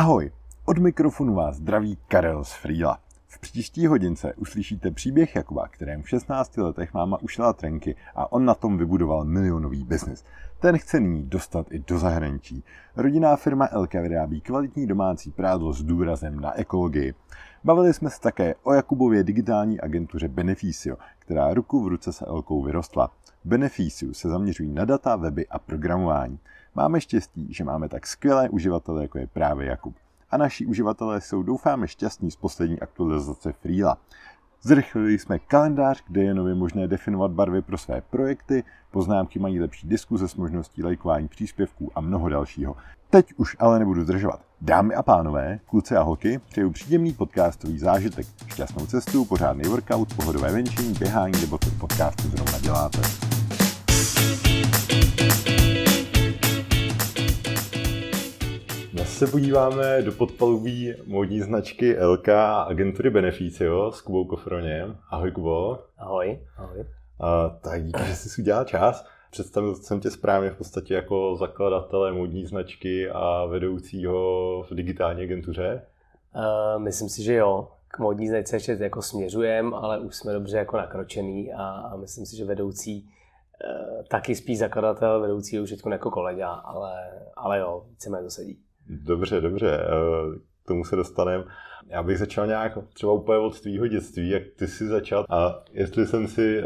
Ahoj, od mikrofonu vás zdraví Karel z Frýla. V příští hodince uslyšíte příběh Jakuba, kterém v 16 letech máma ušila trenky a on na tom vybudoval milionový biznis. Ten chce nyní dostat i do zahraničí. Rodinná firma Elka vyrábí kvalitní domácí prádlo s důrazem na ekologii. Bavili jsme se také o Jakubově digitální agentuře Beneficio, která ruku v ruce se Elkou vyrostla. Beneficiu se zaměřují na data, weby a programování. Máme štěstí, že máme tak skvělé uživatele, jako je právě Jakub. A naši uživatelé jsou doufáme šťastní z poslední aktualizace Freela. Zrychlili jsme kalendář, kde je nově možné definovat barvy pro své projekty, poznámky mají lepší diskuze s možností lajkování příspěvků a mnoho dalšího. Teď už ale nebudu zdržovat. Dámy a pánové, kluci a holky, přeju příjemný podcastový zážitek, šťastnou cestu, pořádný workout, pohodové venčení, běhání nebo co podcastu zrovna děláte. Dnes se podíváme do podpalubí módní značky LK a agentury Beneficio s Kubou Kofroněm. Ahoj Kubo. Ahoj. Ahoj. A, tak díky, že jsi udělal čas. Představil jsem tě správně v podstatě jako zakladatele módní značky a vedoucího v digitální agentuře? Uh, myslím si, že jo. K módní značce ještě jako směřujem, ale už jsme dobře jako nakročený a, a myslím si, že vedoucí uh, taky spíš zakladatel, vedoucí už jako kolega, ale, ale jo, víceméně to sedí. Dobře, dobře, k tomu se dostaneme. Já bych začal nějak třeba úplně od tvýho dětství, jak ty jsi začal a jestli jsem si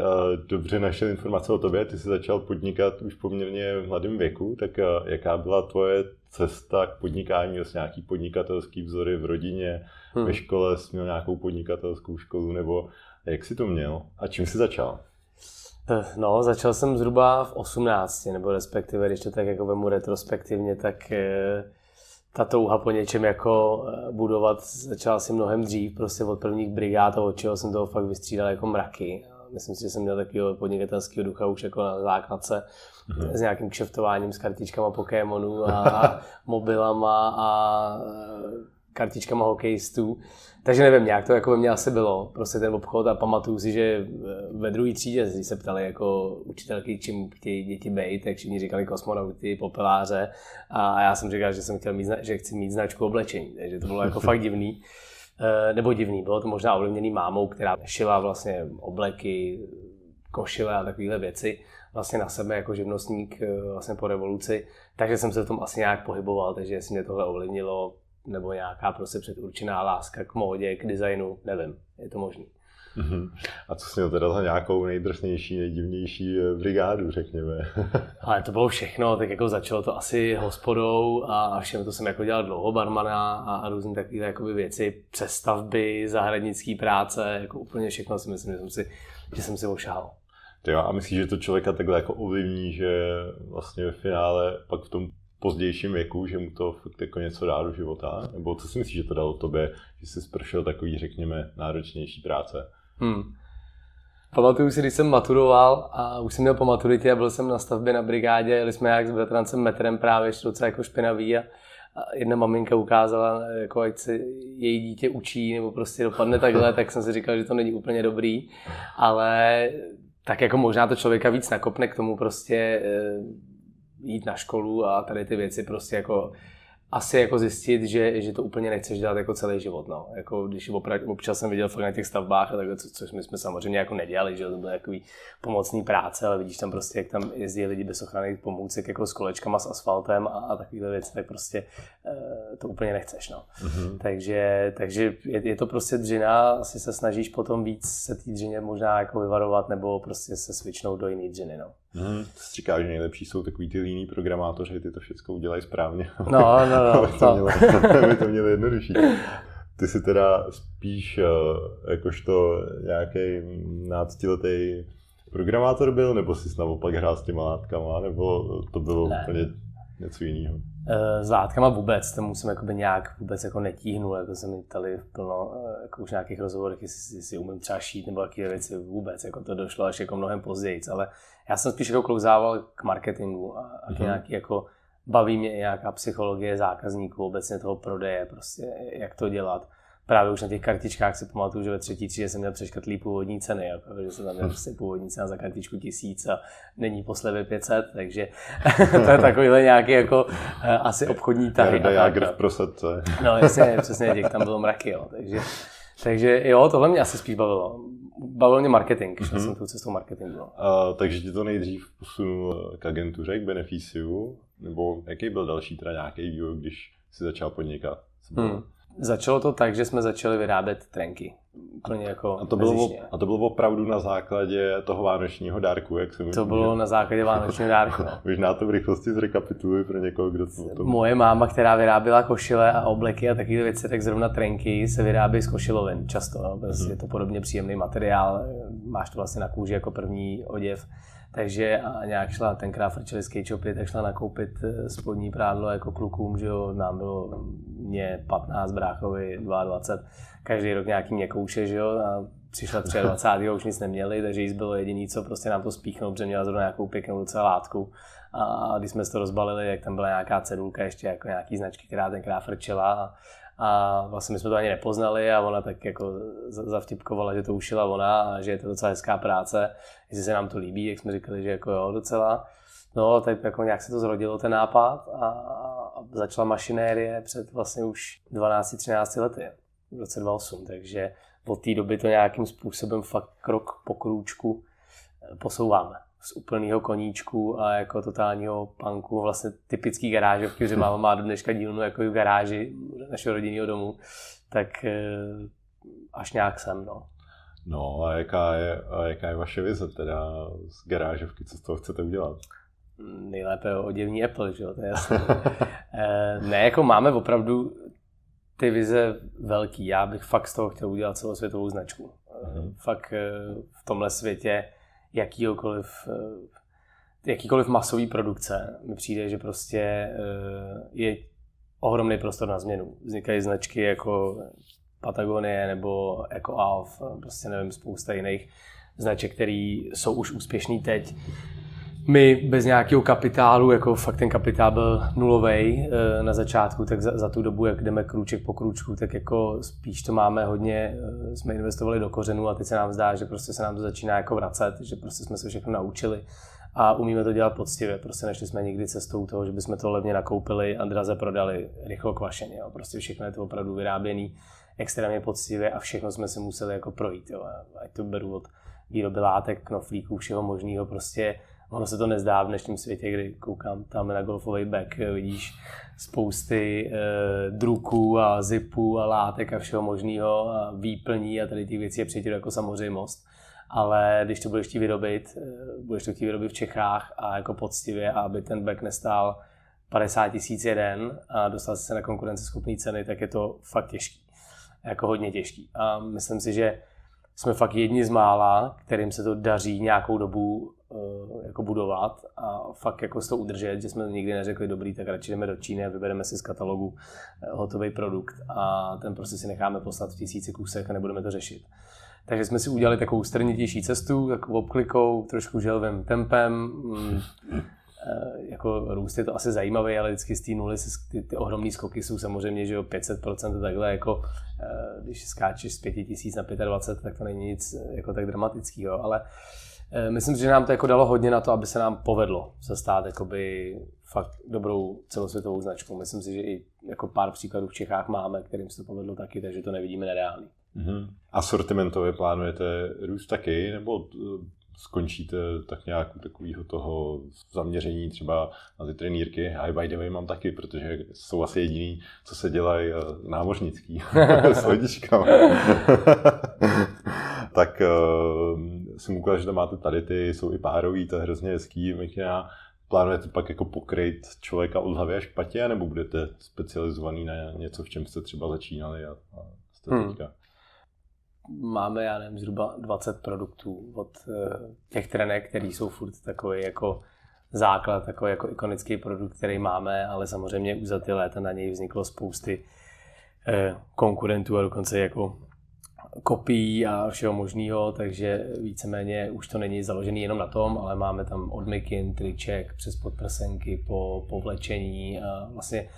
dobře našel informace o tobě, ty jsi začal podnikat už poměrně v mladém věku, tak jaká byla tvoje cesta k podnikání, vlastně nějaký podnikatelský vzory v rodině, hmm. ve škole jsi měl nějakou podnikatelskou školu, nebo jak jsi to měl a čím jsi začal? Eh, no, začal jsem zhruba v 18, nebo respektive, když to tak jako vemu retrospektivně, tak eh, ta touha po něčem jako eh, budovat začala si mnohem dřív, prostě od prvních brigád a od čeho jsem toho fakt vystřídal jako mraky. Myslím si, že jsem měl takového podnikatelského ducha už jako na základce mm-hmm. s nějakým kšeftováním s kartičkama Pokémonů a mobilama a kartičkama hokejistů. Takže nevím, nějak to jako ve mně asi bylo, prostě ten obchod a pamatuju si, že eh, ve druhé třídě se ptali jako učitelky, čím chtějí děti být, tak všichni říkali kosmonauty, popeláře. A já jsem říkal, že jsem chtěl mít, že chci mít značku oblečení, takže to bylo jako fakt divný. Eh, nebo divný, bylo to možná ovlivněný mámou, která šila vlastně obleky, košile a takovéhle věci vlastně na sebe jako živnostník eh, vlastně po revoluci, takže jsem se v tom asi nějak pohyboval, takže jestli mě tohle ovlivnilo, nebo nějaká prostě předurčená láska k módě, k designu, nevím, je to možný. Mhm. A co jsi měl teda za nějakou nejdrsnější, nejdivnější eh, brigádu, řekněme? Ale to bylo všechno, tak jako začalo to asi hospodou a všem to jsem jako dělal dlouho barmana a, a různé takové jakoby věci, přestavby, zahradnické práce, jako úplně všechno si myslím, že jsem si, že jsem si ošahal. Jo, a myslíš, že to člověka takhle jako ovlivní, že vlastně v finále pak v tom pozdějším věku, že mu to fakt jako něco dá do života? Nebo co si myslíš, že to dalo tobě, že jsi spršel takový, řekněme, náročnější práce? Hmm. Pamatuju si, když jsem maturoval a už jsem měl po maturitě a byl jsem na stavbě na brigádě, jeli jsme jak s bratrancem metrem právě, ještě docela jako špinavý a, a jedna maminka ukázala, jako ať se její dítě učí nebo prostě dopadne takhle, tak jsem si říkal, že to není úplně dobrý, ale tak jako možná to člověka víc nakopne k tomu prostě eh, jít na školu a tady ty věci prostě jako asi jako zjistit, že, že to úplně nechceš dělat jako celý život. No. Jako když opra, občas jsem viděl fakt na těch stavbách, a takhle, co, což my jsme samozřejmě jako nedělali, že to byly takový pomocný práce, ale vidíš tam prostě, jak tam jezdí lidi bez ochranných pomůcek jako s kolečkama, s asfaltem a, a takovéhle věci, tak prostě e, to úplně nechceš. No. Mm-hmm. Takže, takže je, je, to prostě dřina, asi se snažíš potom víc se té dřině možná jako vyvarovat nebo prostě se svičnout do jiné dřiny. No. Hmm, říká, že nejlepší jsou takový ty líní programátoři, ty to všechno udělají správně. No, no, no. aby, to mělo, aby to mělo jednodušší. Ty jsi teda spíš uh, jakožto nějaký náctiletý programátor byl, nebo jsi naopak hrál s těma látkama, nebo to bylo ne. úplně něco jiného? Eh, s látkama vůbec, tomu jsem jakoby nějak vůbec jako netíhnul, jako se mi ptali plno, eh, jako už nějakých rozhovorech, jestli si umím třeba šít nebo jaké věci vůbec, jako to došlo až jako mnohem později, ale já jsem spíš jako klouzával k marketingu a, a mm-hmm. nějaký jako baví mě i nějaká psychologie zákazníků, obecně toho prodeje, prostě jak to dělat. právě už na těch kartičkách si pamatuju, že ve třetí třídě jsem měl přeškrtlý původní ceny, jako, že jsem tam měl prostě původní cena za kartičku tisíc a není po slevě 500, takže to je takovýhle nějaký jako eh, asi obchodní tahy. Jarda Jager v prosadce. No jasně, přesně, těch tam bylo mraky, jo, takže, takže jo, tohle mě asi spíš bavilo. Bavil mě marketing, šel mm-hmm. jsem tou cestou marketingu. No. Uh, takže ti to nejdřív posunul k agentuře, k Beneficiu, nebo jaký byl další teda nějaký vývoj, když jsi začal podnikat? Hmm. Začalo to tak, že jsme začali vyrábět trenky. Úplně jako a, to bylo, a to bylo opravdu na základě toho vánočního dárku, jak jsem To bylo na základě vánočního dárku. No. Možná to v rychlosti zrekapituluji pro někoho, kdo to... Moje máma, která vyráběla košile a obleky a takové věci, tak zrovna trenky se vyrábí z košilovin často. No. Prostě hmm. Je to podobně příjemný materiál, máš to vlastně na kůži jako první oděv. Takže a nějak šla, tenkrát frčeli z Ketchupy, tak šla nakoupit eh, spodní prádlo jako klukům, že jo, nám bylo mě 15, bráchovi 22, každý rok nějaký měkouše, že jo, a přišla 23. už nic neměli, takže jíst bylo jediný, co prostě nám to spíchnout, protože měla zrovna nějakou pěknou docela látku. A když jsme to rozbalili, jak tam byla nějaká cedulka, ještě jako nějaký značky, která tenkrát frčela a, a vlastně my jsme to ani nepoznali a ona tak jako zavtipkovala, že to ušila ona a že je to docela hezká práce, jestli se nám to líbí, jak jsme říkali, že jako jo, docela. No, tak jako nějak se to zrodilo ten nápad a, začala mašinérie před vlastně už 12-13 lety, v roce 2008, takže od té doby to nějakým způsobem fakt krok po krůčku eh, posouváme z úplného koníčku a jako totálního punku, vlastně typický garážovky, že máma má do dneška dílnu jako v garáži našeho rodinného domu, tak eh, až nějak sem, no. No a jaká je, a jaká je vaše vize teda z garážovky, co z toho chcete udělat? Nejlépe oděvní Apple, že jo, to je jasné. Eh, ne, jako máme opravdu ty vize velký. Já bych fakt z toho chtěl udělat celosvětovou značku. Mm-hmm. Fakt v tomhle světě jakýkoliv, eh, jakýkoliv masový produkce mi přijde, že prostě eh, je ohromný prostor na změnu. Vznikají značky jako Patagonie nebo Eco Alf, prostě nevím, spousta jiných značek, které jsou už úspěšný teď my bez nějakého kapitálu, jako fakt ten kapitál byl nulový eh, na začátku, tak za, za tu dobu, jak jdeme krůček po krůčku, tak jako spíš to máme hodně, eh, jsme investovali do kořenů a teď se nám zdá, že prostě se nám to začíná jako vracet, že prostě jsme se všechno naučili a umíme to dělat poctivě. Prostě nešli jsme nikdy cestou toho, že bychom to levně nakoupili a draze prodali rychlo kvašeně. Jo. Prostě všechno je to opravdu vyráběný extrémně poctivě a všechno jsme si museli jako projít. Jo. Ať to beru od výroby látek, knoflíků, všeho možného, prostě Ono se to nezdá v dnešním světě, kdy koukám tam na golfový back, vidíš spousty e, druků a zipů a látek a všeho možného a výplní a tady těch věcí je přijetí jako samozřejmost. Ale když to budeš chtít vyrobit, e, budeš to chtít vyrobit v Čechách a jako poctivě, aby ten back nestál 50 tisíc jeden a dostal se na konkurenceschopné ceny, tak je to fakt těžký. Jako hodně těžký. A myslím si, že jsme fakt jedni z mála, kterým se to daří nějakou dobu jako budovat a fakt jako to udržet, že jsme nikdy neřekli dobrý, tak radši jdeme do Číny a vybereme si z katalogu uh, hotový produkt a ten prostě si necháme poslat v tisíci kusech a nebudeme to řešit. Takže jsme si udělali takovou strnitější cestu, takovou obklikou, trošku želvým tempem. Mm, Eh, jako růst je to asi zajímavý, ale vždycky z té nuly ty, ty ohromné skoky jsou samozřejmě, že jo, 500% takhle jako, eh, když skáčeš z 5000 na 25, tak to není nic eh, jako tak dramatického, ale myslím, že nám to jako dalo hodně na to, aby se nám povedlo se stát jakoby fakt dobrou celosvětovou značkou. Myslím si, že i jako pár příkladů v Čechách máme, kterým se to povedlo taky, takže to nevidíme nereálný. Mm-hmm. A sortimentově plánujete růst taky, nebo skončíte tak nějak u takového toho zaměření třeba na ty trenýrky. A by the way mám taky, protože jsou asi jediný, co se dělají eh, námořnický s lodičkami. tak uh, jsem ukázal, že tam máte tady ty, jsou i párový, to je hrozně hezký, mikina. Plánujete pak jako pokryt člověka od hlavy až k patě, nebo budete specializovaný na něco, v čem jste třeba začínali a, a jste hmm. teďka? máme, já nevím, zhruba 20 produktů od eh, těch trenek, které jsou furt takový jako základ, takový jako ikonický produkt, který máme, ale samozřejmě už za ty léta na něj vzniklo spousty eh, konkurentů a dokonce jako kopií a všeho možného, takže víceméně už to není založený jenom na tom, ale máme tam od mikin, triček, přes podprsenky, po, po vlečení a vlastně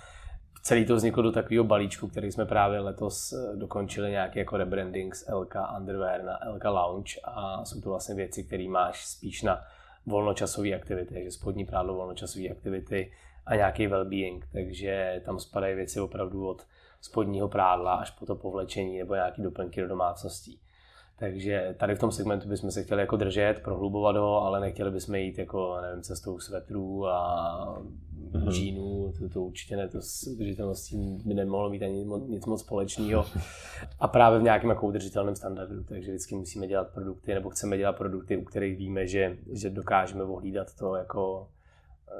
celý to vzniklo do takového balíčku, který jsme právě letos eh, dokončili nějaký jako rebranding z LK Underwear na LK Lounge a jsou to vlastně věci, které máš spíš na volnočasové aktivity, takže spodní prádlo, volnočasové aktivity a nějaký well-being, takže tam spadají věci opravdu od spodního prádla až po to povlečení nebo nějaký doplňky do domácností. Takže tady v tom segmentu bychom se chtěli jako držet, prohlubovat ho, ale nechtěli bychom jít jako, nevím, cestou svetrů a džínů, to, to určitě ne, to s udržitelností by nemohlo mít ani nic moc společného. A právě v nějakém jako udržitelném standardu, takže vždycky musíme dělat produkty, nebo chceme dělat produkty, u kterých víme, že, že dokážeme ohlídat to, jako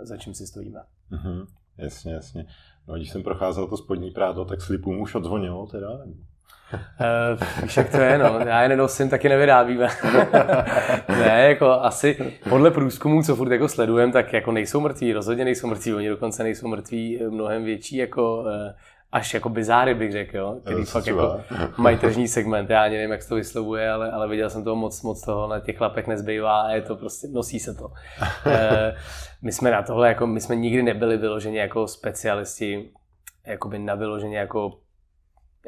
za čím si stojíme. Mm-hmm. Jasně, jasně. No, když jsem procházel to spodní prádlo, tak slipům už odzvonilo teda? Uh, víš, jak to je, no. Já je nenosím, taky nevyrábíme. ne, jako asi podle průzkumů, co furt jako sledujeme, tak jako nejsou mrtví, rozhodně nejsou mrtví, oni dokonce nejsou mrtví mnohem větší jako uh, až jako bizáry bych řekl, jo, který fakt jako mají tržní segment. Já ani nevím, jak se to vyslovuje, ale, ale viděl jsem toho moc, moc toho na těch chlapech nezbývá a je to prostě, nosí se to. e, my jsme na tohle, jako, my jsme nikdy nebyli vyloženi jako specialisti, jakoby na vyloženě jako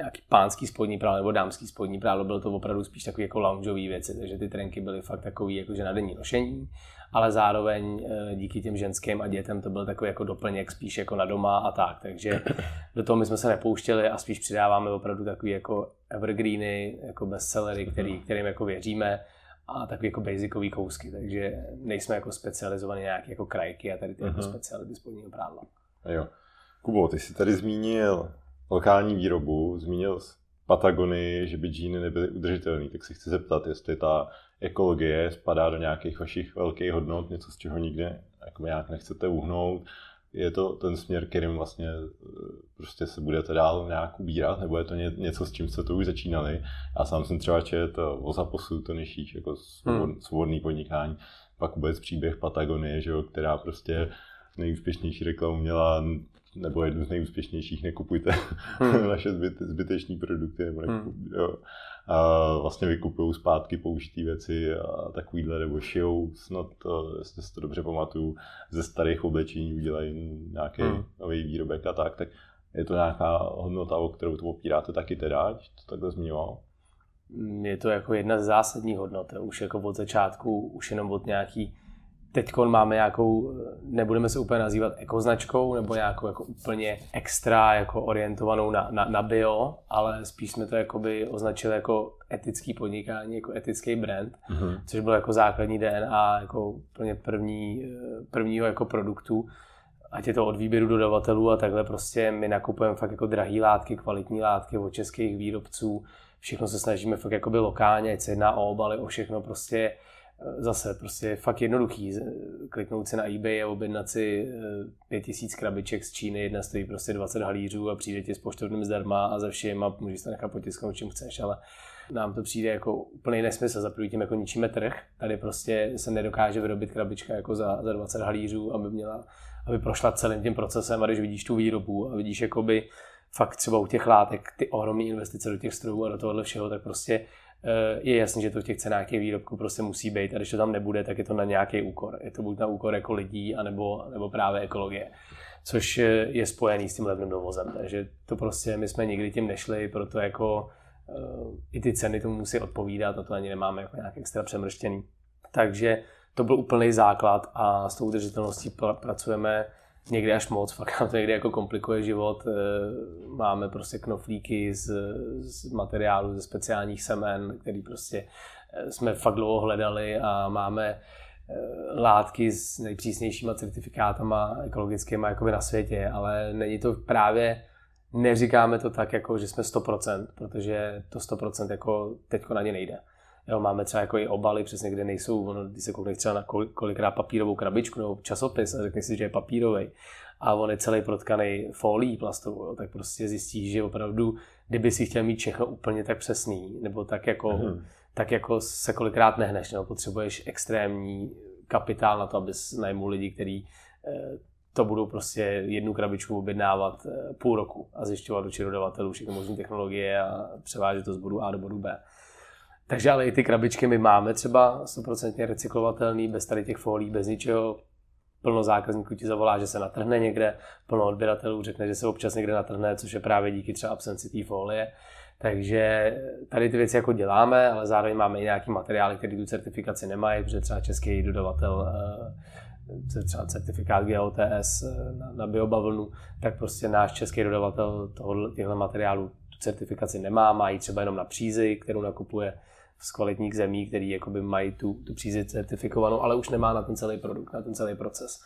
nějaký pánský spodní prádlo nebo dámský spodní prádlo, bylo to opravdu spíš takový jako loungeový věci, takže ty trenky byly fakt takový jakože na denní nošení, ale zároveň eh, díky těm ženským a dětem to byl takový jako doplněk spíš jako na doma a tak, takže do toho my jsme se nepouštěli a spíš přidáváme opravdu takový jako evergreeny, jako bestsellery, který, kterým jako věříme a takový jako basicový kousky, takže nejsme jako specializovaní nějaké jako krajky a tady ty uh-huh. jako mhm. speciality spodního prádla. Jo. Kubo, ty jsi tady zmínil lokální výrobu, zmínil z Patagony, že by džíny nebyly udržitelné, tak si chci zeptat, jestli ta ekologie spadá do nějakých vašich velkých hodnot, něco z čeho nikde jako nějak nechcete uhnout, je to ten směr, kterým vlastně eh, prostě se budete dál nějak ubírat, nebo je to něco, s čím jste to už začínali. Já sám jsem třeba četl o zaposu, to nešíš, jako hmm. svobodný podnikání, pak vůbec příběh Patagonie, že jo, která prostě nejúspěšnější reklamu měla nebo jednu z nejúspěšnějších, nekupujte hmm. naše zbyt, zbytečné produkty, nebo nekup, hmm. jo. A vlastně vykupují zpátky použitý věci a takovýhle, nebo šijou, snad, jestli si to dobře pamatuju, ze starých oblečení udělají nějaký hmm. nový výrobek a tak, tak je to nějaká hodnota, o kterou to opíráte taky teda, když to takhle zmiňoval? Je to jako jedna z zásadních hodnot, už jako od začátku, už jenom od nějaký teď máme nějakou, nebudeme se úplně nazývat ekoznačkou, nebo nějakou jako úplně extra jako orientovanou na, na, na bio, ale spíš jsme to jakoby označili jako etický podnikání, jako etický brand, mm-hmm. což byl jako základní DNA jako úplně první, prvního jako produktu. Ať je to od výběru dodavatelů a takhle prostě my nakupujeme fakt jako drahé látky, kvalitní látky od českých výrobců. Všechno se snažíme fakt jakoby lokálně, ať se jedná o obaly, o všechno prostě zase prostě je fakt jednoduchý kliknout si na eBay a objednat si 5000 eh, krabiček z Číny, jedna stojí prostě 20 halířů a přijde ti s poštovným zdarma a ze všem a můžeš to nechat potisknout čím chceš, ale nám to přijde jako úplný nesmysl, za tím jako ničíme trh, tady prostě se nedokáže vyrobit krabička jako za, za 20 halířů, aby měla, aby prošla celým tím procesem. A když vidíš tu výrobu a vidíš jakoby fakt třeba u těch látek ty ohromné investice do těch strojů a do tohohle všeho, tak prostě Eh, je jasný, že to v těch cenách těch výrobků prostě musí být a když to tam nebude, tak je to na nějaký úkor. Je to buď na úkor jako lidí, anebo, nebo právě ekologie, což je spojený s tím levným dovozem. Takže to prostě my jsme nikdy tím nešli, proto jako uh, i ty ceny tomu musí odpovídat a to ani nemáme jako nějak extra přemrštěný. Takže to byl úplný základ a s tou udržitelností pracujeme někdy až moc, fakt nám to někdy jako komplikuje život. Eh, máme prostě knoflíky z, z materiálu, ze speciálních semen, který prostě eh, jsme fakt dlouho hledali a máme eh, látky s nejpřísnějšíma certifikátama ekologickými jakoby na světě, ale není to právě, neříkáme to tak, jako, že jsme 100%, protože to 100% jako teďko na ně nejde. Jo, máme třeba jako i obaly, přesně kde nejsou, ono, když se koukneš třeba na kolikrát papírovou krabičku nebo časopis a řekneš si, že je papírový a on je celý protkaný folií plastovou, jo, tak prostě zjistíš, že opravdu, kdyby si chtěl mít všechno úplně tak přesný, nebo tak jako, mm. tak jako se kolikrát nehneš, nebo potřebuješ extrémní kapitál na to, abys najmul lidi, kteří eh, to budou prostě jednu krabičku objednávat eh, půl roku a zjišťovat do dodavatelů všechny možné technologie a převážet to z bodu A do bodu B. Takže ale i ty krabičky my máme třeba 100% recyklovatelný, bez tady těch folí, bez ničeho. plno zákazníků ti zavolá, že se natrhne někde, plno odběratelů řekne, že se občas někde natrhne, což je právě díky třeba absenci té folie. Takže tady ty věci jako děláme, ale zároveň máme i nějaký materiály, které tu certifikaci nemají, protože třeba český dodavatel eh, třeba certifikát GOTS eh, na, biobavlnu, tak prostě náš český dodavatel tohoto, těchto materiálů tu certifikaci nemá, má ji třeba jenom na přízy, kterou nakupuje z kvalitních zemí, který jakoby mají tu, tu přízi certifikovanou, ale už nemá na ten celý produkt, na ten celý proces,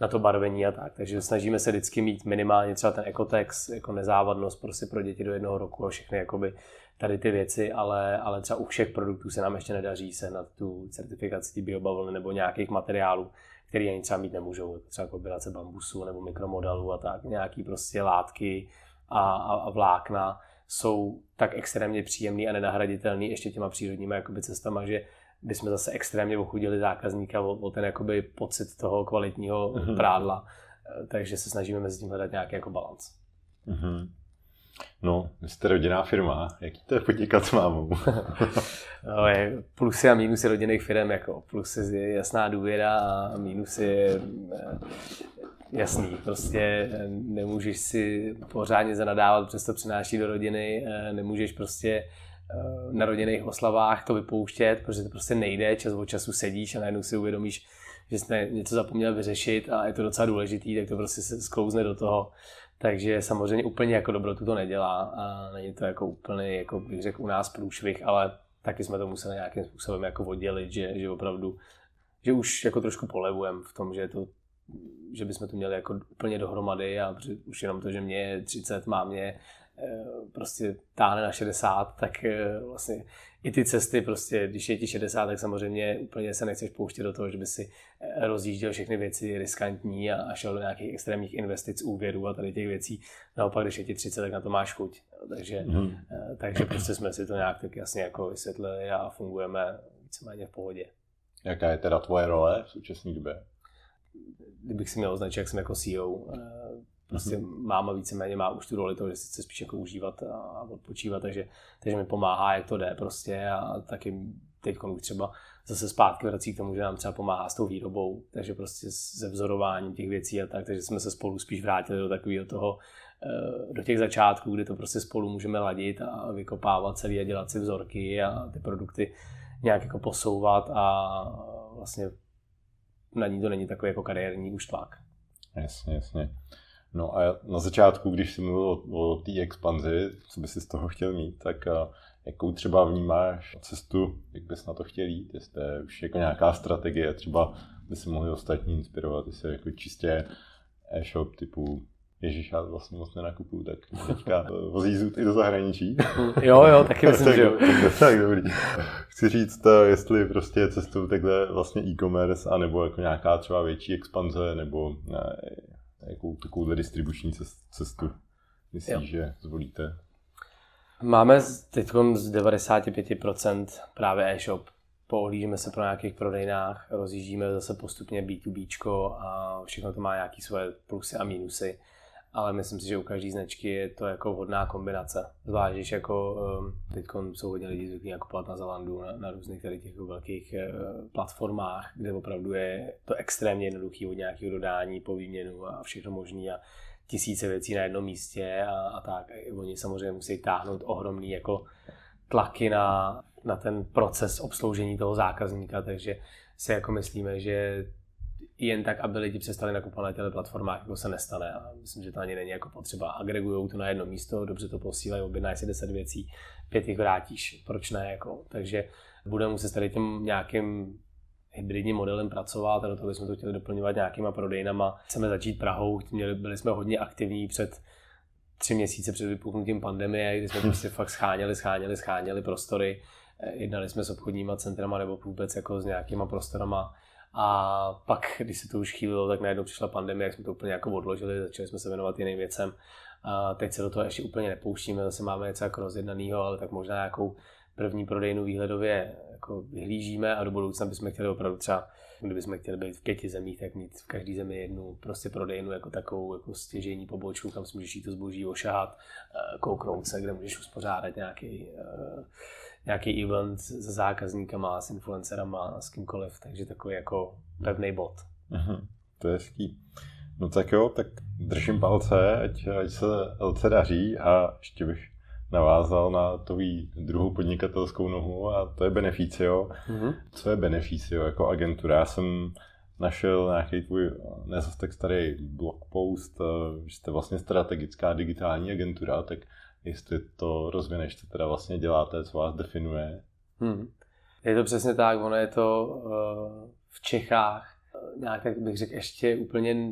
na to barvení a tak. Takže snažíme se vždycky mít minimálně třeba ten ekotex, jako nezávadnost prostě pro děti do jednoho roku a všechny jakoby tady ty věci, ale, ale třeba u všech produktů se nám ještě nedaří sehnat tu certifikaci biobavlny nebo nějakých materiálů, který ani třeba mít nemůžou, třeba kombinace bambusu nebo mikromodelu a tak, nějaký prostě látky a, a, a vlákna, jsou tak extrémně příjemný a nenahraditelný ještě těma přírodními jakoby, cestama, že bychom zase extrémně ochudili zákazníka o, o ten jakoby, pocit toho kvalitního mm-hmm. prádla. Eh, takže se snažíme mezi tím hledat nějaký jako balans. Mm-hmm. No, vy jste rodinná firma, jaký to je podnikat s mámou? no, je plusy a mínusy rodinných firm, jako plusy je jasná důvěra a mínusy je eh, jasný, prostě nemůžeš si pořádně zanadávat, přesto přináší do rodiny, eh, nemůžeš prostě eh, na rodinných oslavách to vypouštět, protože to prostě nejde, čas od času sedíš a najednou si uvědomíš, že jsi něco zapomněl vyřešit a je to docela důležitý, tak to prostě se sklouzne do toho. Takže samozřejmě úplně jako dobrotu to nedělá a není to jako úplně, jako bych řekl, u nás průšvih, ale taky jsme to museli nějakým způsobem jako oddělit, že, že opravdu, že už jako trošku polevujeme v tom, že je to že bychom to měli jako úplně dohromady a už jenom to, že mě je 30, má mě eh, prostě táhne na 60, tak eh, vlastně i ty cesty prostě, když je ti 60, tak samozřejmě úplně se nechceš pouštět do toho, že by si eh, rozjížděl všechny věci riskantní a, šel do nějakých extrémních investic, úvěrů a tady těch věcí. Naopak, když je ti 30, tak na to máš chuť. Takže, mm. takže prostě jsme si to nějak tak jasně jako vysvětlili a fungujeme víceméně v pohodě. Jaká je teda tvoje role v současné době? Kdybych si měl označit, jak jsem jako CEO, eh, prostě mm-hmm. máma víceméně má už tu roli toho, že si chce spíš jako užívat a odpočívat, takže, takže mi pomáhá, jak to jde prostě a taky teď třeba zase zpátky vrací k tomu, že nám třeba pomáhá s tou výrobou, takže prostě se vzorováním těch věcí a tak, takže jsme se spolu spíš vrátili do takového toho, eh, do těch začátků, kdy to prostě spolu můžeme ladit a vykopávat celý a dělat si vzorky a ty produkty nějak jako posouvat a vlastně na ní to není takový jako kariérní už tlak. Jasně, jasně. No a na začátku, když jsi mluvil o, o té expanzi, co bys si z toho chtěl mít, tak a, jakou třeba vnímáš cestu, jak bys na to chtěl jít, jestli to je už jako nějaká strategie, třeba by si mohli ostatní inspirovat, jestli jako čistě e-shop typu Ježíš, já vlastně moc nenakupuju, tak teďka vozí i do zahraničí. Jo, jo, taky myslím, že jo. tak dobrý. Chci říct, eh, jestli prostě cestou takhle vlastně e-commerce, anebo jako nějaká třeba větší expanze, nebo ne, jakou takovouhle distribuční cestu myslíš, že zvolíte? Máme teď z 95% právě e-shop. Poohlížíme se pro nějakých prodejnách, rozjíždíme zase postupně B2B a všechno to má nějaké svoje plusy a mínusy ale myslím si, že u každé značky je to jako vhodná kombinace. Zvlášť, když jako um, teď jsou hodně lidí zvyklí nakupovat na Zalandu, na, na různých tady těch velkých uh, platformách, kde opravdu je to extrémně jednoduchý od nějakého dodání po výměnu a všechno možný a tisíce věcí na jednom místě a, a tak. Oni samozřejmě musí táhnout ohromný jako tlaky na, na ten proces obsloužení toho zákazníka, takže si jako myslíme, že jen tak, aby lidi přestali nakupovat na těchto platformách, jako se nestane. A myslím, že to ani není jako potřeba. Agregují to na jedno místo, dobře to posílají, objednají si 10 věcí, pět jich vrátíš. Proč ne? Jako? Takže budeme muset tady tím nějakým hybridním modelem pracovat a do toho jsme to chtěli doplňovat nějakýma prodejnama. Chceme začít Prahou, měli, byli jsme hodně aktivní před tři měsíce před vypuknutím pandemie, kdy jsme prostě fakt scháněli, scháněli, scháněli prostory. Jednali jsme s obchodníma centrama nebo vůbec jako s nějakýma prostorama a pak, když se to už chýlilo, tak najednou přišla pandemie, jak jsme to úplně jako odložili, začali jsme se věnovat jiným věcem. A teď se do toho ještě úplně nepouštíme, zase máme něco jako rozjednanýho, ale tak možná nějakou první prodejnu výhledově jako vyhlížíme a do budoucna bychom chtěli opravdu třeba, kdybychom chtěli být v pěti zemích, tak mít v každé zemi jednu prostě prodejnu jako takovou jako stěžení pobočku, kam si můžeš jít to zboží ošahat, eh, kouknout se, kde můžeš uspořádat nějaký uh, nějaký event se zákazníkama, s influencerama, s kýmkoliv, takže takový jako pevný bod. Uh-huh. To je hezký. No tak jo, tak držím palce, ať, ať se LC daří a ještě bych navázal na tvůj druhou podnikatelskou nohu a to je Beneficio. Mm-hmm. Co je Beneficio jako agentura? Já jsem našel nějaký tvůj nezas tak starý blog post, eh, že jste vlastně strategická digitální agentura, tak jestli to rozvineš, co teda vlastně děláte, co vás definuje. Hmm. Je to přesně tak, ono je to uh, v Čechách uh, nějak, jak bych řekl, ještě úplně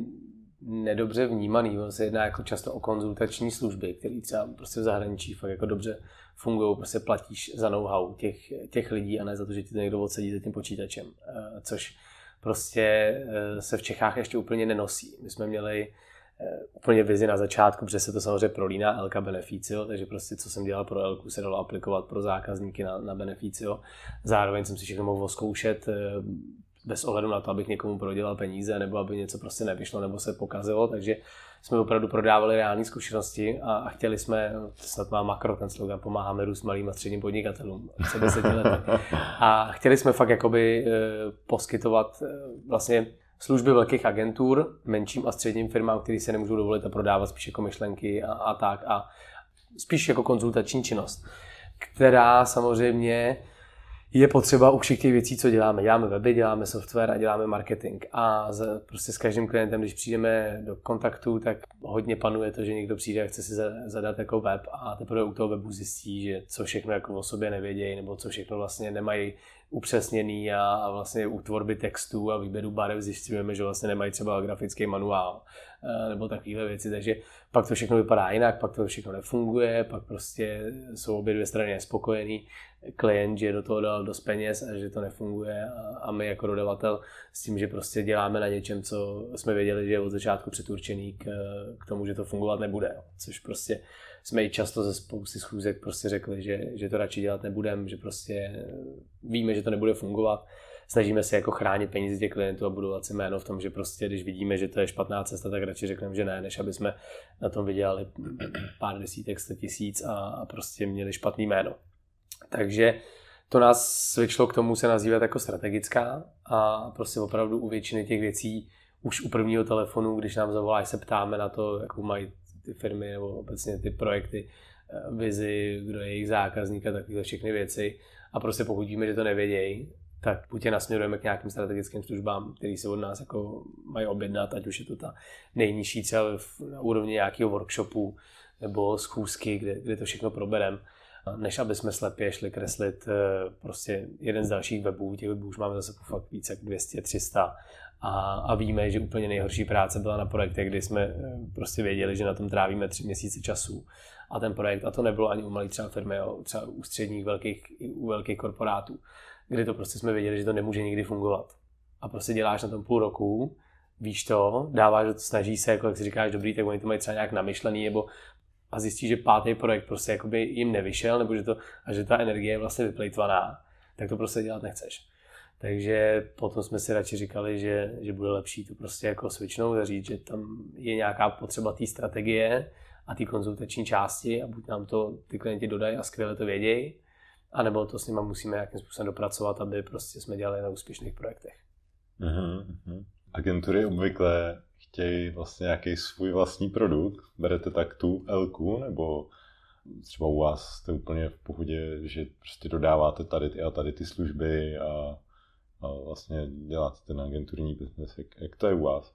nedobře vnímaný. On se jedná jako často o konzultační služby, které třeba prostě v zahraničí fakt jako dobře fungují, prostě platíš za know-how těch, těch lidí a ne za to, že ti to někdo odsedí za tím počítačem. Uh, což prostě se v Čechách ještě úplně nenosí. My jsme měli Eh, úplně vizi na začátku, protože se to samozřejmě prolíná Elka Beneficio, takže prostě co jsem dělal pro Elku se dalo aplikovat pro zákazníky na, na Beneficio. Zároveň jsem si všechno mohl zkoušet eh, bez ohledu na to, abych někomu prodělal peníze nebo aby něco prostě nevyšlo nebo se pokazilo, takže jsme opravdu prodávali reální zkušenosti a, a chtěli jsme, snad má makro ten slogan, pomáháme růst malým a středním podnikatelům před deseti lety. A chtěli jsme fakt jakoby e, poskytovat vlastně služby velkých agentur, menším a středním firmám, které se nemůžou dovolit a prodávat spíš jako myšlenky a, a tak. A spíš jako konzultační činnost, která samozřejmě je potřeba u všech těch věcí, co děláme. Děláme weby, děláme software a děláme marketing. A z, prostě s každým klientem, když přijdeme do kontaktu, tak hodně panuje to, že někdo přijde a chce si zadat jako web a teprve u toho webu zjistí, že co všechno jako o sobě nevědějí, nebo co všechno vlastně nemají upřesněný a, a vlastně u tvorby textů a výběru barev zjišťujeme, že vlastně nemají třeba grafický manuál eh, nebo takovéhle věci, takže pak to všechno vypadá jinak, pak to všechno nefunguje, pak prostě jsou obě dvě strany nespokojený, klient, že do toho dal dost peněz a že to nefunguje a, a my jako dodavatel s tím, že prostě děláme na něčem, co jsme věděli, že je od začátku předurčený k, k tomu, že to fungovat nebude, což prostě jsme i často ze spousty schůzek prostě řekli, že, že to radši dělat nebudeme, že prostě víme, že to nebude fungovat. Snažíme se jako chránit peníze těch klientů a budovat si jméno v tom, že prostě když vidíme, že to je špatná cesta, tak radši řekneme, že ne, než aby jsme na tom vydělali pár desítek, sto tisíc a, a prostě měli špatný jméno. Takže to nás svědčilo k tomu se nazývat jako strategická a prostě opravdu u většiny těch věcí už u prvního telefonu, když nám zavoláš, se ptáme na to, jakou mají ty firmy nebo obecně ty projekty, eh, vizi, kdo je jejich zákazník a takové všechny věci. A prostě pokud víme, že to nevědějí, tak buď je nasměrujeme k nějakým strategickým službám, které se od nás jako mají objednat, ať už je to ta nejnižší třeba na úrovni nějakého workshopu nebo schůzky, kde, kde to všechno probereme než aby jsme slepě šli kreslit eh, prostě jeden z dalších webů. Těch webů už máme zase fakt více jak 200, 300 a, a víme, že úplně nejhorší práce byla na projektech, kdy jsme eh, prostě věděli, že na tom trávíme tři měsíce času. A ten projekt, a to nebylo ani u malých třeba firmy, ale třeba u středních velkých, u velkých korporátů, kdy to prostě jsme věděli, že to nemůže nikdy fungovat. A prostě děláš na tom půl roku, víš to, dáváš, snaží se, jako jak si říkáš, dobrý, tak oni to mají třeba nějak namyšlený, nebo a zjistí, že pátý projekt prostě jim nevyšel, nebo že to, a že ta energie je vlastně vyplejtvaná, tak to prostě dělat nechceš. Takže potom jsme si radši říkali, že, že bude lepší to prostě jako switchnout a říct, že tam je nějaká potřeba té strategie a té konzultační části a buď nám to ty klienti dodají a skvěle to vědějí, anebo to s nimi musíme nějakým způsobem dopracovat, aby prostě jsme dělali na úspěšných projektech. Uh-huh. Agentury obvykle chtějí vlastně nějaký svůj vlastní produkt. Berete tak tu Elku, nebo třeba u vás jste úplně v pohodě, že prostě dodáváte tady ty a tady ty služby a a vlastně dělat ten agenturní biznes. Jak, jak to je u vás?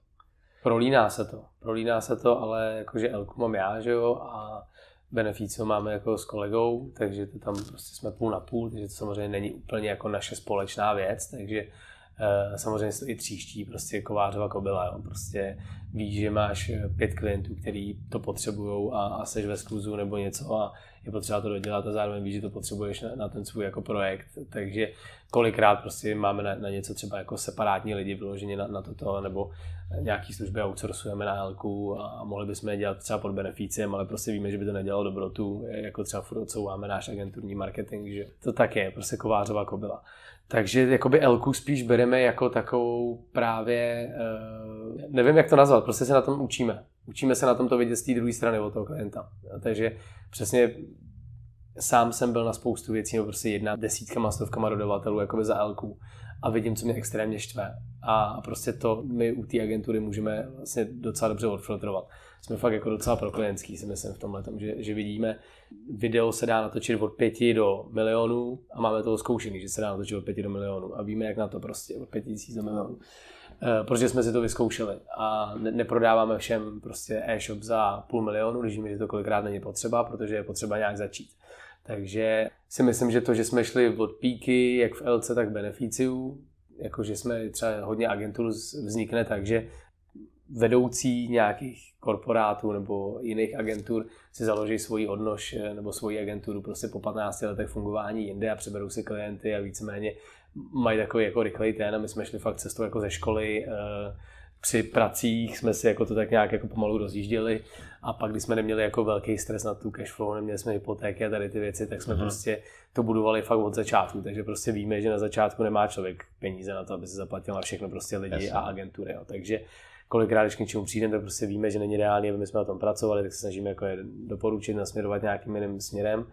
Prolíná se to. Prolíná se to, ale jakože Elku mám já, že jo, a Beneficio máme jako s kolegou, takže to tam prostě jsme půl na půl, takže to samozřejmě není úplně jako naše společná věc, takže samozřejmě se to i tříští, prostě kovářova kobila, jo. prostě víš, že máš pět klientů, kteří to potřebují a, a seš ve skluzu nebo něco a je potřeba to dodělat a zároveň víš, že to potřebuješ na, na ten svůj jako projekt. Takže kolikrát prostě máme na, na něco třeba jako separátní lidi vyloženě na, na toto, nebo nějaký služby outsourcujeme na Elku a mohli bychom je dělat třeba pod beneficiem, ale prostě víme, že by to nedělalo dobrotu, jako třeba furt odsouváme náš agenturní marketing, že to tak je, prostě kovářová kobila. Takže jakoby Elku spíš bereme jako takovou právě, uh, nevím jak to nazvat, prostě se na tom učíme. Učíme se na tom to vidět z té druhé strany od toho klienta. Takže přesně sám jsem byl na spoustu věcí, nebo prostě jedna desítkama, stovkama dodavatelů jakoby za Elku a vidím, co mě extrémně štve. A prostě to my u té agentury můžeme vlastně docela dobře odfiltrovat. Jsme fakt jako docela proklientský, si myslím v tomhle, že, že vidíme, video se dá natočit od pěti do milionů a máme to zkoušený, že se dá natočit od pěti do milionů a víme, jak na to prostě, od pěti tisíc do milionů. E, protože jsme si to vyzkoušeli a ne, neprodáváme všem prostě e-shop za půl milionu, když že to kolikrát není potřeba, protože je potřeba nějak začít. Takže si myslím, že to, že jsme šli od píky, jak v LC, tak beneficiu, jakože jsme třeba hodně agentur vznikne tak, že vedoucí nějakých korporátů nebo jiných agentur si založí svoji odnož eh, nebo svoji agenturu prostě po 15 letech fungování jinde a přeberou si klienty a víceméně mají takový jako rychlej ten a my jsme šli fakt cestou jako ze školy, eh, při pracích jsme si jako to tak nějak jako pomalu rozjížděli a pak, když jsme neměli jako velký stres na tu cash flow, neměli jsme hypotéky a tady ty věci, tak jsme mm. prostě to budovali fakt od začátku. Takže prostě víme, že na začátku nemá člověk peníze na to, aby se zaplatil na všechno prostě lidi Jasně. a agentury. Jo. Takže kolikrát, když k něčemu přijdeme, tak prostě víme, že není reálný, aby my jsme na tom pracovali, tak se snažíme jako je doporučit, nasměrovat nějakým jiným směrem.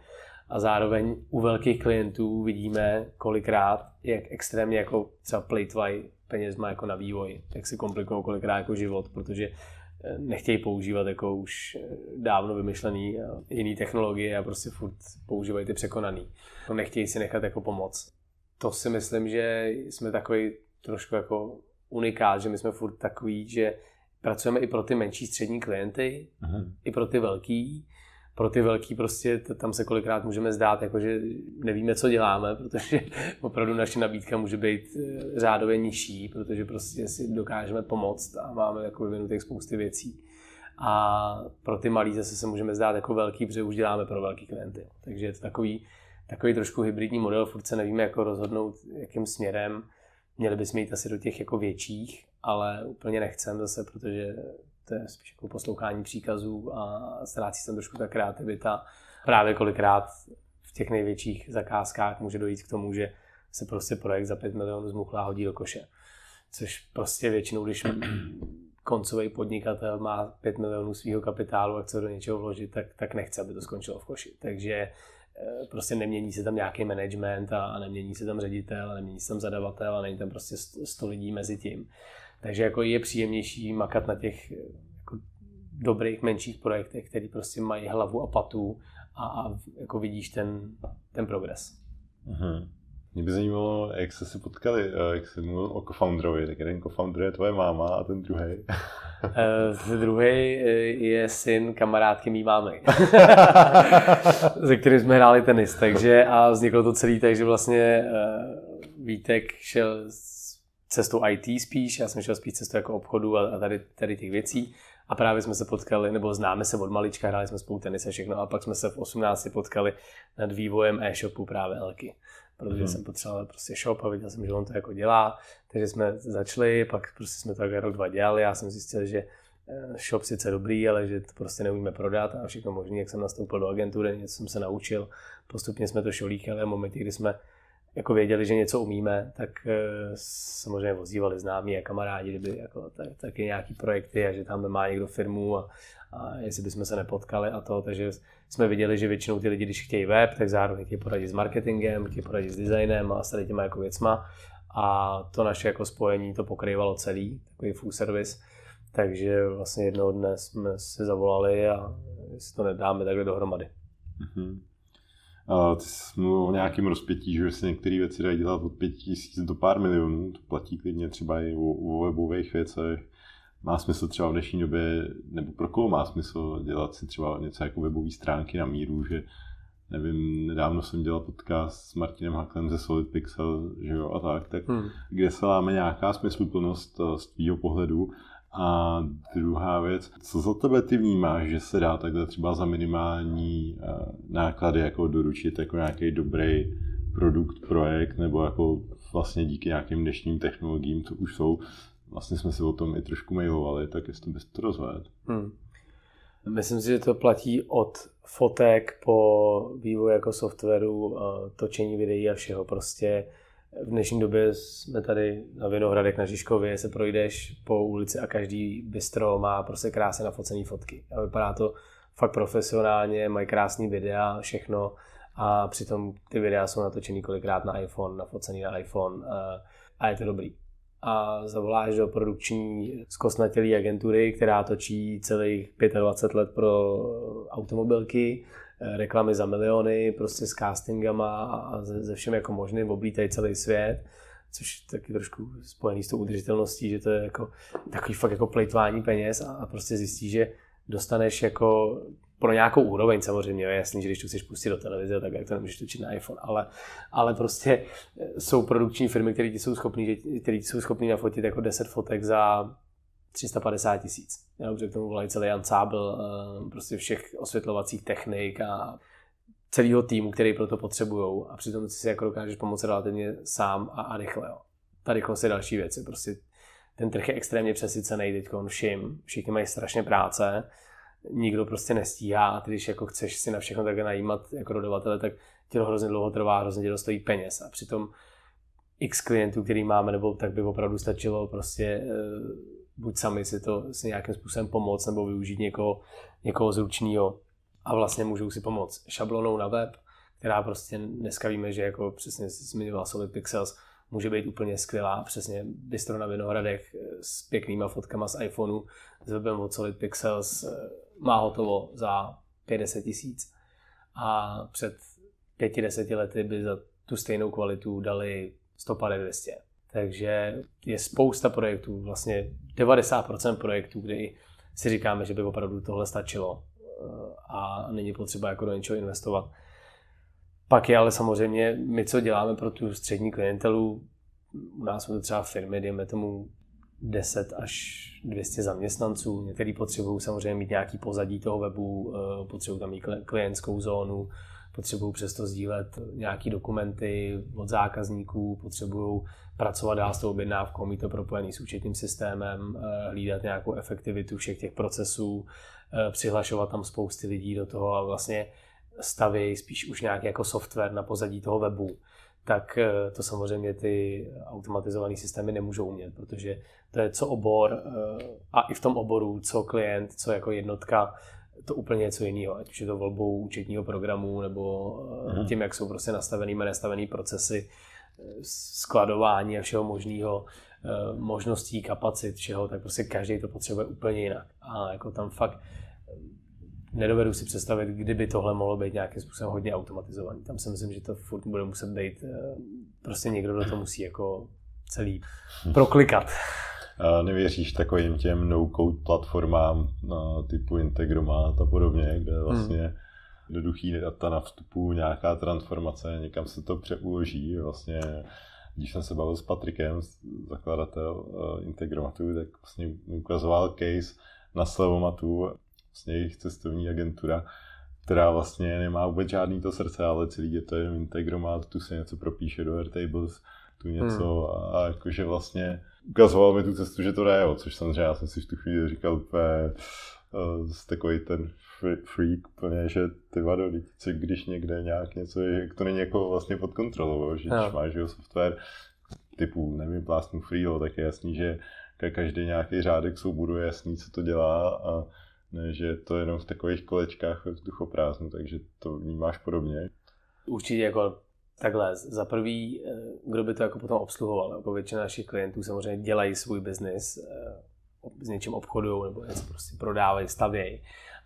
A zároveň u velkých klientů vidíme kolikrát, jak extrémně jako třeba plejtvají penězma jako na vývoj, jak si komplikují kolikrát jako život, protože eh, nechtějí používat jako už eh, dávno vymyšlený eh, jiný technologie a prostě furt používají ty překonaný. Nechtějí si nechat jako pomoc. To si myslím, že jsme takový trošku jako unikát, že my jsme furt takový, že pracujeme i pro ty menší střední klienty, Aha. i pro ty velký. Pro ty velký prostě tam se kolikrát můžeme zdát, jako že nevíme, co děláme, protože opravdu naše nabídka může být eh, řádově nižší, protože prostě si dokážeme pomoct a máme jako vyvinutých spousty věcí. A pro ty malý zase se můžeme zdát jako velký, protože už děláme pro velký klienty. Takže je to takový, takový trošku hybridní model, furt se nevíme, jako rozhodnout, jakým směrem Měli bychom jít asi do těch jako větších, ale úplně nechcem zase, protože to je spíš jako poslouchání příkazů a ztrácí se trošku ta kreativita. Právě kolikrát v těch největších zakázkách může dojít k tomu, že se prostě projekt za 5 milionů zmuchlá hodí do koše. Což prostě většinou, když koncový podnikatel má 5 milionů svého kapitálu a chce do něčeho vložit, tak, tak nechce, aby to skončilo v koši. Takže prostě nemění se tam nějaký management a, nemění se tam ředitel, a nemění se tam zadavatel a není tam prostě 100 lidí mezi tím. Takže jako je příjemnější makat na těch eh, jako dobrých menších projektech, které prostě mají hlavu a patu a, a jako vidíš ten, ten progres. Uh-huh. Mě by zajímalo, jak jste se potkali, eh, jak jsi mluvil o co-founderovi, tak jeden co-founder je tvoje máma a ten druhý. Uh, druhý je syn kamarádky mý mámy, ze kterým jsme hráli tenis, takže a vzniklo to celý tak, že vlastně Vítek šel cestou IT spíš, já jsem šel spíš cestou jako obchodu a, a tady, tady těch věcí a právě jsme se potkali, nebo známe se od malička, hráli jsme spolu tenis a všechno a pak jsme se v 18 potkali nad vývojem e-shopu právě Elky protože hmm. jsem potřeboval prostě shop a viděl jsem, že on to jako dělá, takže jsme začali, pak prostě jsme to tak rok, dva dělali, já jsem zjistil, že eh, shop sice dobrý, ale že to prostě neumíme prodat a všechno možné, jak jsem nastoupil do agentury, něco jsem se naučil, postupně jsme to šolíkali a momenty, kdy jsme jako věděli, že něco umíme, tak uh, samozřejmě vozívali známí a kamarádi, kdyby jako tak, taky nějaký projekty a že tam má někdo firmu a, a jestli bychom se nepotkali a to, takže jsme viděli, že většinou ty lidi, když chtějí web, tak zároveň chtějí poradit s marketingem, chtějí poradit s designem a s tady těma jako věcma a to naše jako spojení to pokrývalo celý, takový full service, takže vlastně jednoho dne jsme si zavolali a si to nedáme takhle dohromady. Mm-hmm. Ty jsi mluvil o nějakém rozpětí, že se některé věci dají dělat od 5 tisíc do pár milionů, to platí klidně třeba i o, o webových věcech. Má smysl třeba v dnešní době, nebo pro koho má smysl dělat si třeba něco jako webové stránky na míru, že nevím, nedávno jsem dělal podcast s Martinem Haklem ze Solid Pixel, že jo, a tak, tak hmm. kde se láme nějaká smysluplnost eh, z tvýho pohledu a druhá věc, co za tebe ty vnímáš, že se dá takhle třeba za minimální uh, náklady jako doručit jako nějaký dobrý produkt, projekt, nebo jako vlastně díky nějakým dnešním technologiím, co už jsou, vlastně jsme se o tom i trošku mailovali, tak jestli bys to rozvedl. Hmm. Myslím si, že to platí od fotek po vývoj jako softwaru, eh, točení videí a všeho. Prostě v dnešní době jsme tady na Vinohradech na Žižkově, se projdeš po ulici a každý bistro má prostě krásně nafocené fotky. A vypadá to fakt profesionálně, mají krásný videa, všechno a přitom ty videa jsou natočený kolikrát na iPhone, nafocený na iPhone. a je to dobrý. A zavoláš do produkční zkosnatělé agentury, která točí celých 25 let pro automobilky, reklamy za miliony, prostě s castingama a ze všem jako možným, oblítají celý svět což taky trošku spojený s tou udržitelností, že to je jako takový fakt jako plejtvání peněz a, a prostě zjistí, že dostaneš jako pro nějakou úroveň samozřejmě, je jasný, že když to chceš pustit do televize, tak jak to nemůžeš točit na iPhone, ale, ale prostě jsou produkční firmy, které ti jsou schopní, které jsou schopní nafotit jako 10 fotek za 350 tisíc. Já už k tomu volají celý ansábl eh, prostě všech osvětlovacích technik a celého týmu, který pro to potřebují a přitom si jako dokážeš pomoct relativně sám a, a rychle. Jo. Ta rychlost je další věc. Prostě ten trh je extrémně přesycený teď všim, všichni mají strašně práce, nikdo prostě nestíhá a když jako chceš si na všechno takhle najímat jako dodavatele, tak ti to hrozně dlouho trvá, hrozně tě to stojí peněz a přitom x klientů, který máme, nebo tak by opravdu stačilo prostě e, buď sami si to si nějakým způsobem pomoct, nebo využít někoho, někoho zručného. A vlastně můžou si pomoct šablonou na web, která prostě dneska víme, že jako přesně zmiňoval Solid Pixels, může být úplně skvělá, přesně bistro na Vinohradech s pěknýma fotkama z iPhoneu, s webem od Solid Pixels eh, má hotovo za 50 tisíc. A před pěti, deseti lety by za tu stejnou kvalitu dali 150 200. Takže je spousta projektů, vlastně 90% projektů, kdy si říkáme, že by opravdu tohle stačilo a není potřeba jako do něčeho investovat. Pak je ale samozřejmě, my co děláme pro tu střední klientelu, u nás jsou to třeba firmy, dejme tomu 10 až 200 zaměstnanců. Někteří potřebují samozřejmě mít nějaký pozadí toho webu, eh, potřebují tam mít klientskou zónu, potřebují přesto sdílet nějaké dokumenty od zákazníků, potřebují pracovat dál s tou objednávkou, mít to propojený s účetním systémem, eh, hlídat nějakou efektivitu všech těch procesů, Eh, přihlašovat tam spousty lidí do toho a vlastně staví spíš už nějaký jako software na pozadí toho webu, tak eh, to samozřejmě ty automatizované systémy nemůžou umět, protože to je co obor a i v tom oboru, co klient, co jako jednotka, to úplně něco jiného, ať už je to volbou účetního programu nebo mhm. tím, jak jsou prostě nastavený a nastavený procesy skladování a všeho možného, možností, kapacit, všeho, tak prostě každý to potřebuje úplně jinak. A jako tam fakt nedovedu si představit, kdyby tohle mohlo být nějakým způsobem hodně automatizovaný. Tam si myslím, že to furt bude muset být, eh, prostě někdo do toho musí jako celý proklikat. A nevěříš takovým těm no-code platformám typu Integromat a podobně, kde hmm. vlastně hmm. Jednoduchý data na vstupu, nějaká transformace, někam se to přeuloží. Vlastně, když jsem se bavil s Patrikem, zakladatel uh, Integromatu, tak vlastně ukazoval case na Slevomatu, vlastně jejich cestovní agentura, která vlastně nemá vůbec žádný to srdce, ale celý je to jenom integromat, tu se něco propíše do Airtables, tu něco hmm. a, a jakože vlastně ukazoval mi tu cestu, že to jde, což samozřejmě já jsem si v tu chvíli říkal úplně uh, takový ten freak, plně, že ty vado, když někde nějak něco, jak to není jako vlastně pod kontrolou, že když máš jo, software typu, nevím, plásnu freelo, tak je jasný, že každý nějaký řádek souboru je jasný, co to dělá a ne, že to je jenom v takových kolečkách ve vzduchoprázdnu, takže to vnímáš podobně. Určitě jako takhle, za prvý, eh, kdo by to jako potom obsluhoval, jako většina našich klientů samozřejmě dělají svůj biznis, eh, s něčím obchodují nebo něco prostě prodávají, stavějí.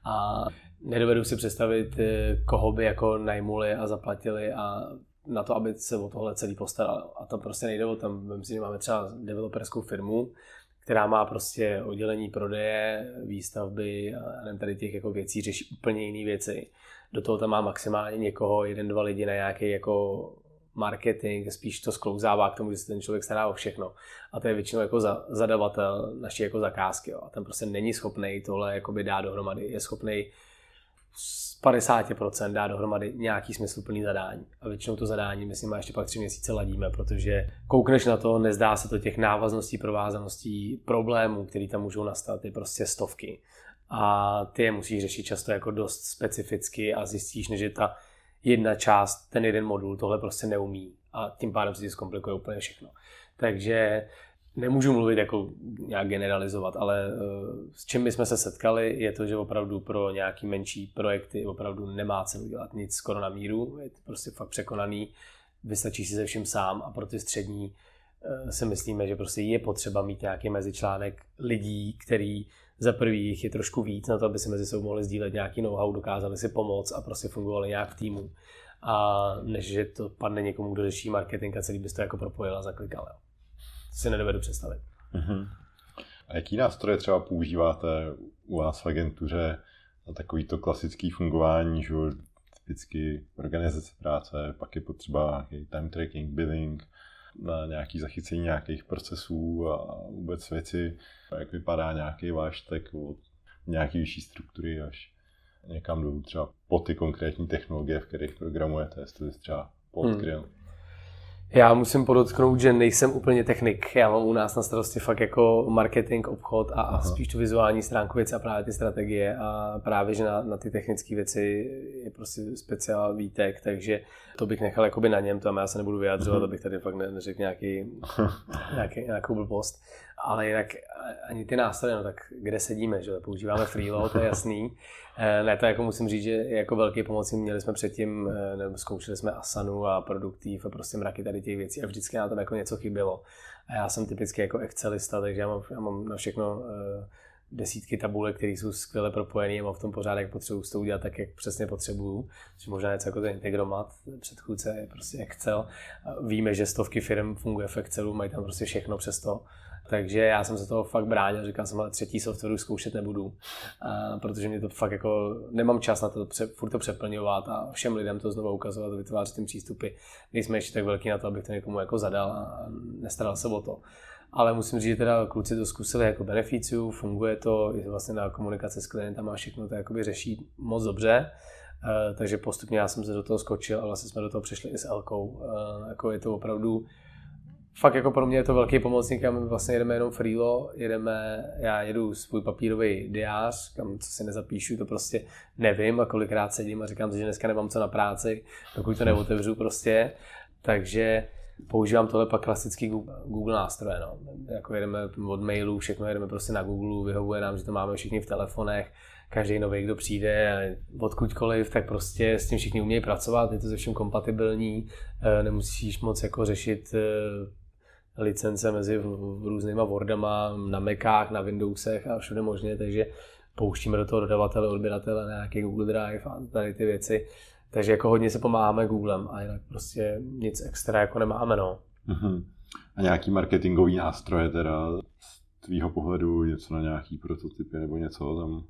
A nedovedu si představit, eh, koho by jako najmuli a zaplatili a na to, aby se o tohle celý postaral. A to prostě nejde o tom, myslím, že máme třeba developerskou firmu, která má prostě oddělení prodeje, výstavby a nevím, tady těch jako věcí řeší úplně jiné věci. Do toho tam má maximálně někoho, jeden, dva lidi na nějaký jako marketing, spíš to sklouzává k tomu, že se ten člověk stará o všechno. A to je většinou jako za, zadavatel naší jako zakázky. Jo. A ten prostě není schopný tohle jakoby dát dohromady. Je schopný z 50% dá dohromady nějaký smysluplný zadání. A většinou to zadání, myslím, ještě pak tři měsíce ladíme, protože koukneš na to, nezdá se to těch návazností, provázaností, problémů, které tam můžou nastat, je prostě stovky. A ty je musíš řešit často jako dost specificky a zjistíš, že ta jedna část, ten jeden modul tohle prostě neumí a tím pádem se ti zkomplikuje úplně všechno. Takže nemůžu mluvit jako nějak generalizovat, ale eh, s čím jsme se setkali, je to, že opravdu pro nějaký menší projekty opravdu nemá cenu dělat nic skoro na míru, je to prostě fakt překonaný, vystačí si se vším sám a pro ty střední si myslíme, že prostě je potřeba mít nějaký mezičlánek lidí, který za prvý jich je trošku víc na to, aby si mezi sebou mohli sdílet nějaký know-how, dokázali si pomoct a prostě fungovali nějak v týmu. A než že to padne někomu, kdo řeší marketing a celý bys to jako propojil a zaklikal. Jo. To si nedovedu představit. Uh-huh. A jaký nástroje třeba používáte u vás v agentuře na takovýto klasický fungování, že typicky organizace práce, pak je potřeba time tracking, billing, na nějaký zachycení nějakých procesů a vůbec věci, jak vypadá nějaký váš tek od nějaký vyšší struktury až někam dolů třeba po ty konkrétní technologie, v kterých programujete, jestli třeba podkryl. Hmm. Já musím podotknout, že nejsem úplně technik. Já mám u nás na starosti fakt jako marketing, obchod a, a spíš tu vizuální stránku věci a právě ty strategie a právě, že na, na ty technické věci je prostě speciál výtek, takže to bych nechal jakoby na něm, to já se nebudu vyjadřovat, mm-hmm. abych tady fakt ne, neřekl nějaký, nějaký, nějakou blbost. Ale jinak ani ty nástroje, no tak kde sedíme, že používáme Freelo, to je jasný. Eh, ne, to jako musím říct, že jako velký pomoc měli jsme předtím, eh, nebo zkoušeli jsme Asanu a Produktiv a prostě mraky tady těch věcí a vždycky nám tam jako něco chybělo. A já jsem typicky jako Excelista, takže já mám, já mám na všechno desítky tabulek, které jsou skvěle propojené a mám v tom pořádek potřebuji to udělat tak, jak přesně potřebuju. Což možná něco jako ten Integromat, předchůdce je prostě Excel. Víme, že stovky firm funguje v Excelu, mají tam prostě všechno přes to. Takže já jsem se toho fakt bránil, říkal jsem, ale třetí software zkoušet nebudu, a, protože mě to fakt jako, nemám čas na to pře, furt to přeplňovat a všem lidem to znovu ukazovat, vytvářet tím přístupy. Nejsme ještě tak velký na to, abych to někomu jako zadal a nestaral se o to. Ale musím říct, že teda kluci to zkusili jako beneficiu, funguje to, je vlastně na komunikace s klientama a všechno to jakoby řeší moc dobře. Uh, takže postupně já jsem se do toho skočil a vlastně jsme do toho přišli i s Elkou. Uh, jako je to opravdu fakt jako pro mě je to velký pomocník, my vlastně jedeme jenom freelo, jedeme, já jedu svůj papírový diář, kam co si nezapíšu, to prostě nevím a kolikrát sedím a říkám, že dneska nemám co na práci, dokud to neotevřu prostě, takže používám tohle pak klasický Google, nástroje, no. Jako jedeme od mailů, všechno jedeme prostě na Google, vyhovuje nám, že to máme všichni v telefonech, každý nový, kdo přijde odkudkoliv, tak prostě s tím všichni umějí pracovat, je to se vším kompatibilní, eh, nemusíš moc jako řešit eh, licence mezi různýma Wordama na Macách, na Windowsech a všude možně, takže pouštíme do toho dodavatele, odběratele, nějaký Google Drive a tady ty věci. Takže jako hodně se pomáháme Googlem a jinak prostě nic extra jako nemáme, no. Uh-huh. A nějaký marketingový nástroje teda z tvýho pohledu, něco na nějaký prototypy nebo něco tam?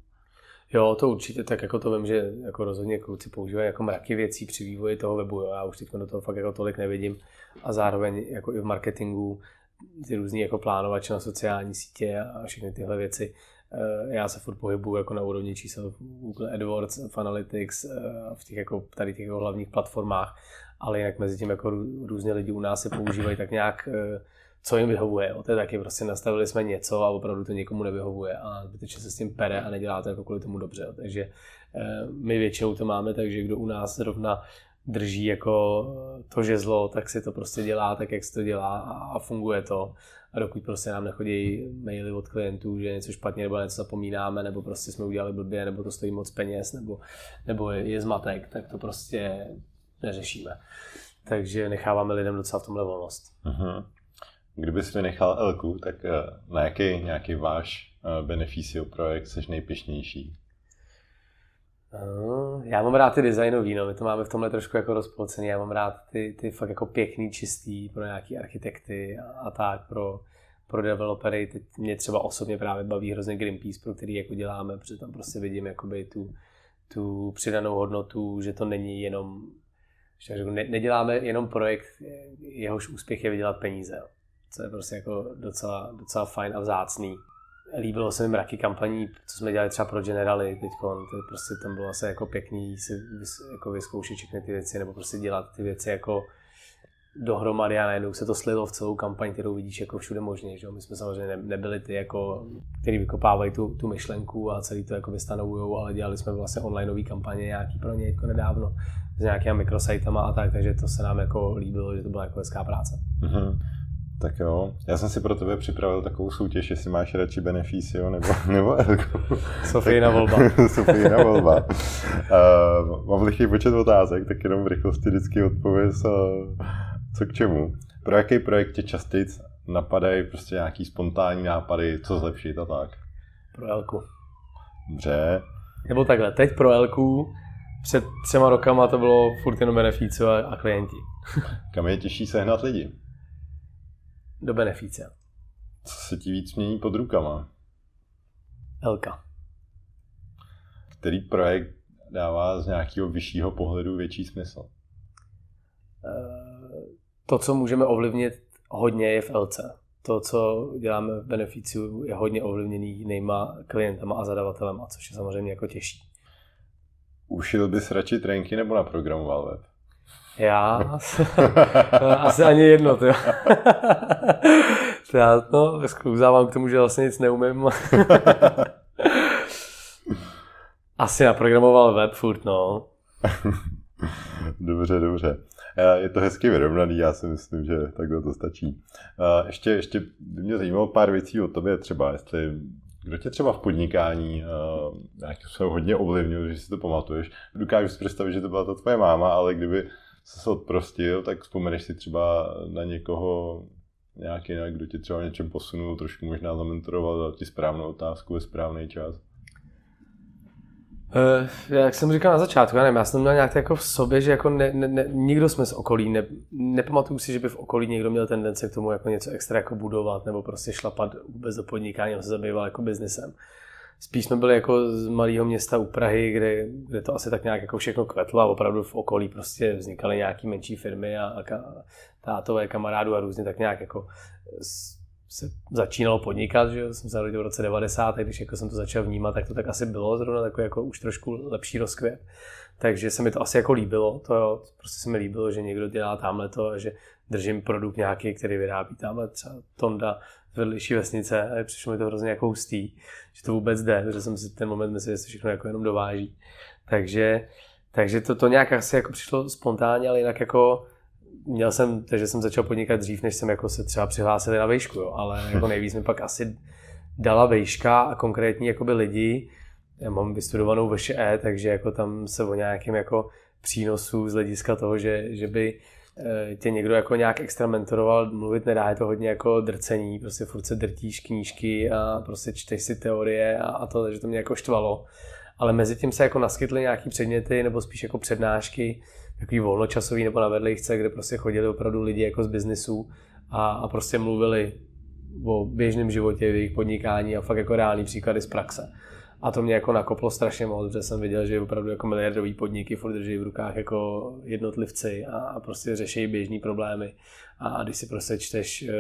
Jo, to určitě, tak jako to vím, že jako rozhodně kluci používají jako mraky věcí při vývoji toho webu, jo. já už teď do toho fakt jako tolik nevidím a zároveň jako i v marketingu ty různý jako plánovače na sociální sítě a všechny tyhle věci. Eh, já se furt pohybuju jako na úrovni čísel Google AdWords, v Analytics, eh, v těch jako tady těch jako hlavních platformách, ale jinak mezi tím jako různě lidi u nás se používají tak nějak eh, co jim vyhovuje. Jo. To je taky prostě nastavili jsme něco a opravdu to někomu nevyhovuje a zbytečně se s tím pere a nedělá to jako kvůli tomu dobře. Jo. Takže eh, my většinou to máme, takže kdo u nás zrovna drží jako to žezlo, tak si to prostě dělá tak, jak se to dělá a, funguje to. A dokud prostě nám nechodí maily od klientů, že něco špatně nebo něco zapomínáme, nebo prostě jsme udělali blbě, nebo to stojí moc peněz, nebo, nebo je, zmatek, tak to prostě neřešíme. Takže necháváme lidem docela v tomhle volnost. Uh-huh. Kdybys vynechal Elku, tak eh, na jaký nějaký váš eh, beneficio projekt jsi nejpišnější? Uh, já mám rád ty designový, no, my to máme v tomhle trošku jako rozpolcený, já mám rád ty, ty fakt jako pěkný, čistý pro nějaký architekty a, a tak, pro, pro developery, teď mě třeba osobně právě baví hrozně Greenpeace, pro který jako děláme, protože tam prostě vidím jakoby tu, tu přidanou hodnotu, že to není jenom, že ne, neděláme jenom projekt, jehož úspěch je vydělat peníze. Jo co je prostě jako docela, docela fajn a vzácný. Líbilo se mi mraky kampaní, co jsme dělali třeba pro Generali teď, prostě tam bylo asi jako pěkný si jako vyzkoušet všechny ty věci, nebo prostě dělat ty věci jako dohromady a najednou se to slilo v celou kampaň, kterou vidíš jako všude možně. Že? My jsme samozřejmě nebyli ty, jako, který vykopávají tu, tu myšlenku a celý to jako vystanovují, ale dělali jsme vlastně onlineové kampaně nějaký pro ně jako nedávno s nějakými mikrosajtama a tak, takže to se nám jako líbilo, že to byla jako hezká práce. Mm-hmm. Tak jo, já jsem si pro tebe připravil takovou soutěž, jestli máš radši Beneficio nebo, nebo Elko. Sofijina volba. Sofijina volba. Uh, mám lichý počet otázek, tak jenom v rychlosti vždycky odpověz, uh, co k čemu. Pro jaký projekt tě častěji napadají prostě nějaký spontánní nápady, co zlepšit a tak? Pro Elku. Dobře. Nebo takhle, teď pro Elku, před třema rokama to bylo furt jenom beneficio a, a klienti. Kam je těžší sehnat lidi? Do beneficia. Co se ti víc mění pod rukama? Elka. Který projekt dává z nějakého vyššího pohledu větší smysl? Eh, to, co můžeme ovlivnit hodně, je v LC. To, co děláme v Beneficiu, je hodně ovlivněný jinýma klientama a zadavatelema, což je samozřejmě jako těžší. Ušil bys radši trenky nebo naprogramoval web? Já? Asi ani jedno, to já no, sklouzávám k tomu, že vlastně nic neumím. Asi naprogramoval web furt, no. dobře, dobře. Je to hezky vyrovnaný, já si myslím, že takhle to stačí. Ještě, ještě by mě zajímalo pár věcí o tobě, třeba jestli kdo tě třeba v podnikání uh, se hodně ovlivnil, že si to pamatuješ. Dokážu si představit, že to byla ta tvoje máma, ale kdyby se odprostil, tak vzpomeneš si třeba na někoho nějaký, kdo tě třeba něčem posunul, trošku možná zamentoroval, dal ti správnou otázku ve správný čas. Uh, jak jsem říkal na začátku, já nevím, já jsem měl nějak jako v sobě, že jako ne, ne, ne, nikdo jsme z okolí, ne, nepamatuju si, že by v okolí někdo měl tendence k tomu jako něco extra jako budovat nebo prostě šlapat vůbec do podnikání, se zabýval jako biznesem. Spíš jsme byli jako z malého města u Prahy, kde, kde to asi tak nějak jako všechno kvetlo a opravdu v okolí prostě vznikaly nějaké menší firmy a, a tátové kamarádu a různě tak nějak jako se začínalo podnikat, že jsem se narodil v roce 90, když jako jsem to začal vnímat, tak to tak asi bylo zrovna takový jako už trošku lepší rozkvět. Takže se mi to asi jako líbilo, to jo, prostě se mi líbilo, že někdo dělá tamhle to a že držím produkt nějaký, který vyrábí tamhle třeba Tonda z vedlejší vesnice a přišlo mi to hrozně jako hustý, že to vůbec jde, protože jsem si ten moment myslel, že se všechno jako jenom dováží. Takže, takže to, to nějak asi jako přišlo spontánně, ale jinak jako měl jsem, takže jsem začal podnikat dřív, než jsem jako se třeba přihlásil na vejšku, jo, ale jako nejvíc mi pak asi dala vejška a konkrétní jakoby lidi. Já mám vystudovanou VŠE, takže jako tam se o nějakém jako přínosu z hlediska toho, že, že by tě někdo jako nějak extra mentoroval, mluvit nedá, je to hodně jako drcení, prostě furt se drtíš knížky a prostě čteš si teorie a, a to, takže to mě jako štvalo. Ale mezi tím se jako naskytly nějaký předměty nebo spíš jako přednášky, takový volnočasový nebo na vedlejchce, kde prostě chodili opravdu lidi jako z biznisu a, a prostě mluvili o běžném životě, v jejich podnikání a fakt jako reální příklady z praxe. A to mě jako nakoplo strašně moc, protože jsem viděl, že opravdu jako miliardový podniky furt drží v rukách jako jednotlivci a, a prostě řeší běžné problémy. A, a když si prostě čteš eh,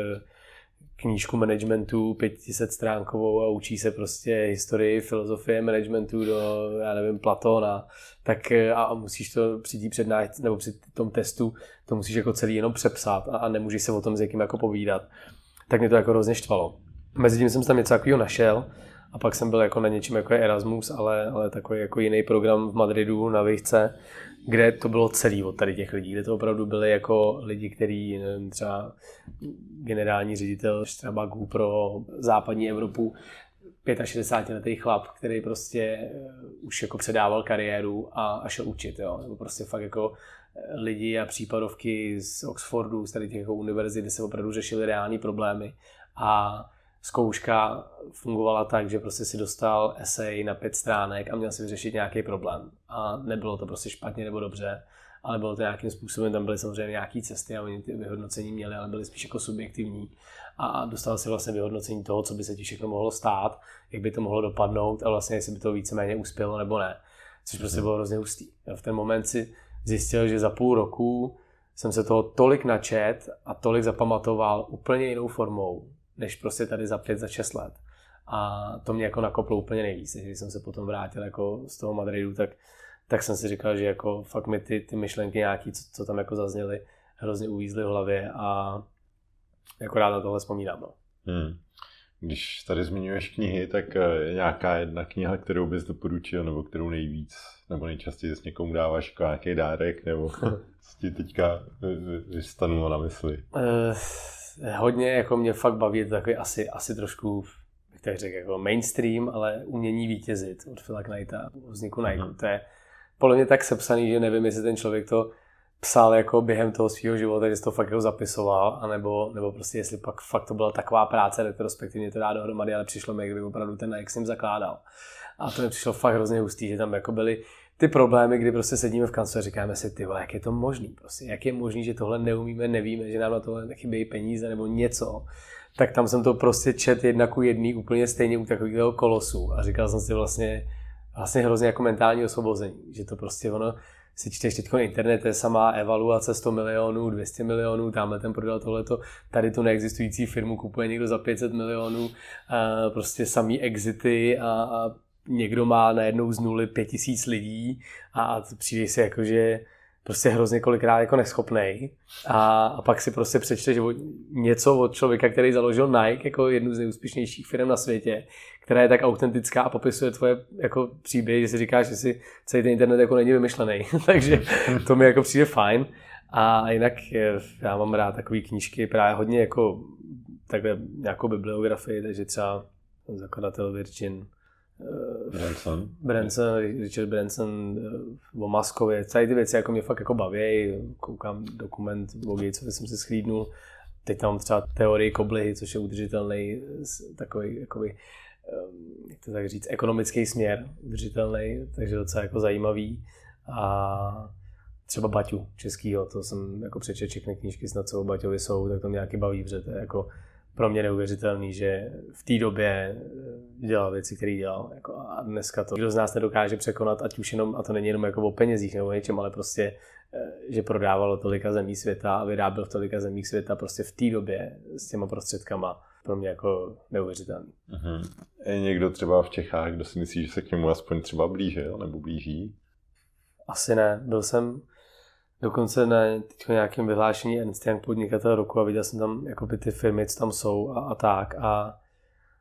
knížku managementu 500 stránkovou a učí se prostě historii, filozofie managementu do, já nevím, Platona, tak eh, a musíš to při té přednášce nebo při tom testu to musíš jako celý jenom přepsat a, a nemůžeš se o tom s někým jako povídat. Tak mě to jako hrozně štvalo. Mezitím jsem tam něco takového našel a pak jsem byl jako na něčem jako je Erasmus, ale, ale takový jako jiný program v Madridu na výšce, kde to bylo celý od tady těch lidí, kde to opravdu byli jako lidi, kteří třeba generální ředitel Štrabagu pro západní Evropu, 65-letý chlap, který prostě eh, už jako předával kariéru a, a šel učit, jo. Nebo prostě fakt jako eh, lidi a případovky z Oxfordu, z tady těch jako univerzit, kde se opravdu řešili reální problémy a zkouška fungovala tak, že prostě si dostal esej na pět stránek a měl si vyřešit nějaký problém. A nebylo to prostě špatně nebo dobře, ale bylo to nějakým způsobem, tam byly samozřejmě nějaké cesty a oni ty vyhodnocení měli, ale byly spíš jako subjektivní. A dostal si vlastně vyhodnocení toho, co by se ti všechno mohlo stát, jak by to mohlo dopadnout a vlastně jestli by to víceméně uspělo nebo ne. Což prostě bylo hrozně hustý. v ten moment si zjistil, že za půl roku jsem se toho tolik načet a tolik zapamatoval úplně jinou formou, než prostě tady za pět, za šest let. A to mě jako nakoplo úplně nejvíc. Když jsem se potom vrátil jako z toho Madridu, tak, tak jsem si říkal, že jako fakt mi ty, ty myšlenky nějaký, co, co tam jako zazněly, hrozně uvízly v hlavě a jako rád na tohle vzpomínám. No. Hmm. Když tady zmiňuješ knihy, tak eh, je nějaká jedna kniha, kterou bys doporučil, nebo kterou nejvíc, nebo nejčastěji s někomu dáváš jako nějaký dárek, nebo co ti teďka vystanulo na mysli? Uh, hodně jako mě fakt baví, takový asi, asi trošku bych tak řekl, jako mainstream, ale umění vítězit od Phila Knighta, vzniku Nike. Mm. To je podle mě tak sepsaný, že nevím, jestli ten člověk to psal jako během toho svého života, že to fakt jako zapisoval, anebo, nebo prostě jestli pak fakt to byla taková práce, retrospektivně to dá dohromady, ale přišlo mi, kdyby opravdu ten Nike jsem zakládal. A to mi přišlo fakt hrozně hustý, že tam jako byly ty problémy, kdy prostě sedíme v kanclu a říkáme si, ty jak je to možný, prostě, jak je možný, že tohle neumíme, nevíme, že nám na tohle chybějí peníze nebo něco, tak tam jsem to prostě čet jedna ku jedný úplně stejně u takového kolosu a říkal jsem si vlastně, vlastně hrozně jako mentální osvobození, že to prostě ono, si čteš teď internet, je samá evaluace 100 milionů, 200 milionů, tamhle ten prodal tohleto, tady tu neexistující firmu kupuje někdo za 500 milionů, prostě samý exity a, a někdo má najednou z nuly 5000 lidí a přijde si jako, že prostě hrozně kolikrát jako neschopnej a, a pak si prostě přečteš něco od člověka, který založil Nike jako jednu z nejúspěšnějších firm na světě, která je tak autentická a popisuje tvoje jako příběh, že si říkáš, že si celý ten internet jako není vymyšlený. Takže to mi jako přijde fajn. A jinak já mám rád takové knížky, právě hodně jako takhle nějakou bibliografii, takže třeba zakladatel Virgin, Branson. Branson, Richard Branson o Maskově, celé ty věci jako mě fakt jako baví, koukám dokument o Gatesovi jsem si schlídnul, teď tam třeba teorii koblihy, což je udržitelný takový, jakoby, jak to tak říct, ekonomický směr, udržitelný, takže docela jako zajímavý. A třeba Baťu českýho, to jsem jako přečet všechny knížky snad co o Baťovi jsou, tak to mě nějaký baví, protože to je jako pro mě neuvěřitelný, že v té době eh, dělal věci, které dělal. Jako a dneska to kdo z nás nedokáže překonat, ať už jenom, a to není jenom jako o penězích nebo něčem, ale prostě, eh, že prodávalo tolika zemí světa a vyráběl v tolika zemích světa prostě v té době s těma prostředkama pro mě jako neuvěřitelný. Uh-huh. Je někdo třeba v Čechách, kdo si myslí, že se k němu aspoň třeba blížil nebo blíží? Asi ne. Byl jsem dokonce na nějakém vyhlášení Ernst Young podnikatel roku a viděl jsem tam jako by ty firmy, co tam jsou a, a tak a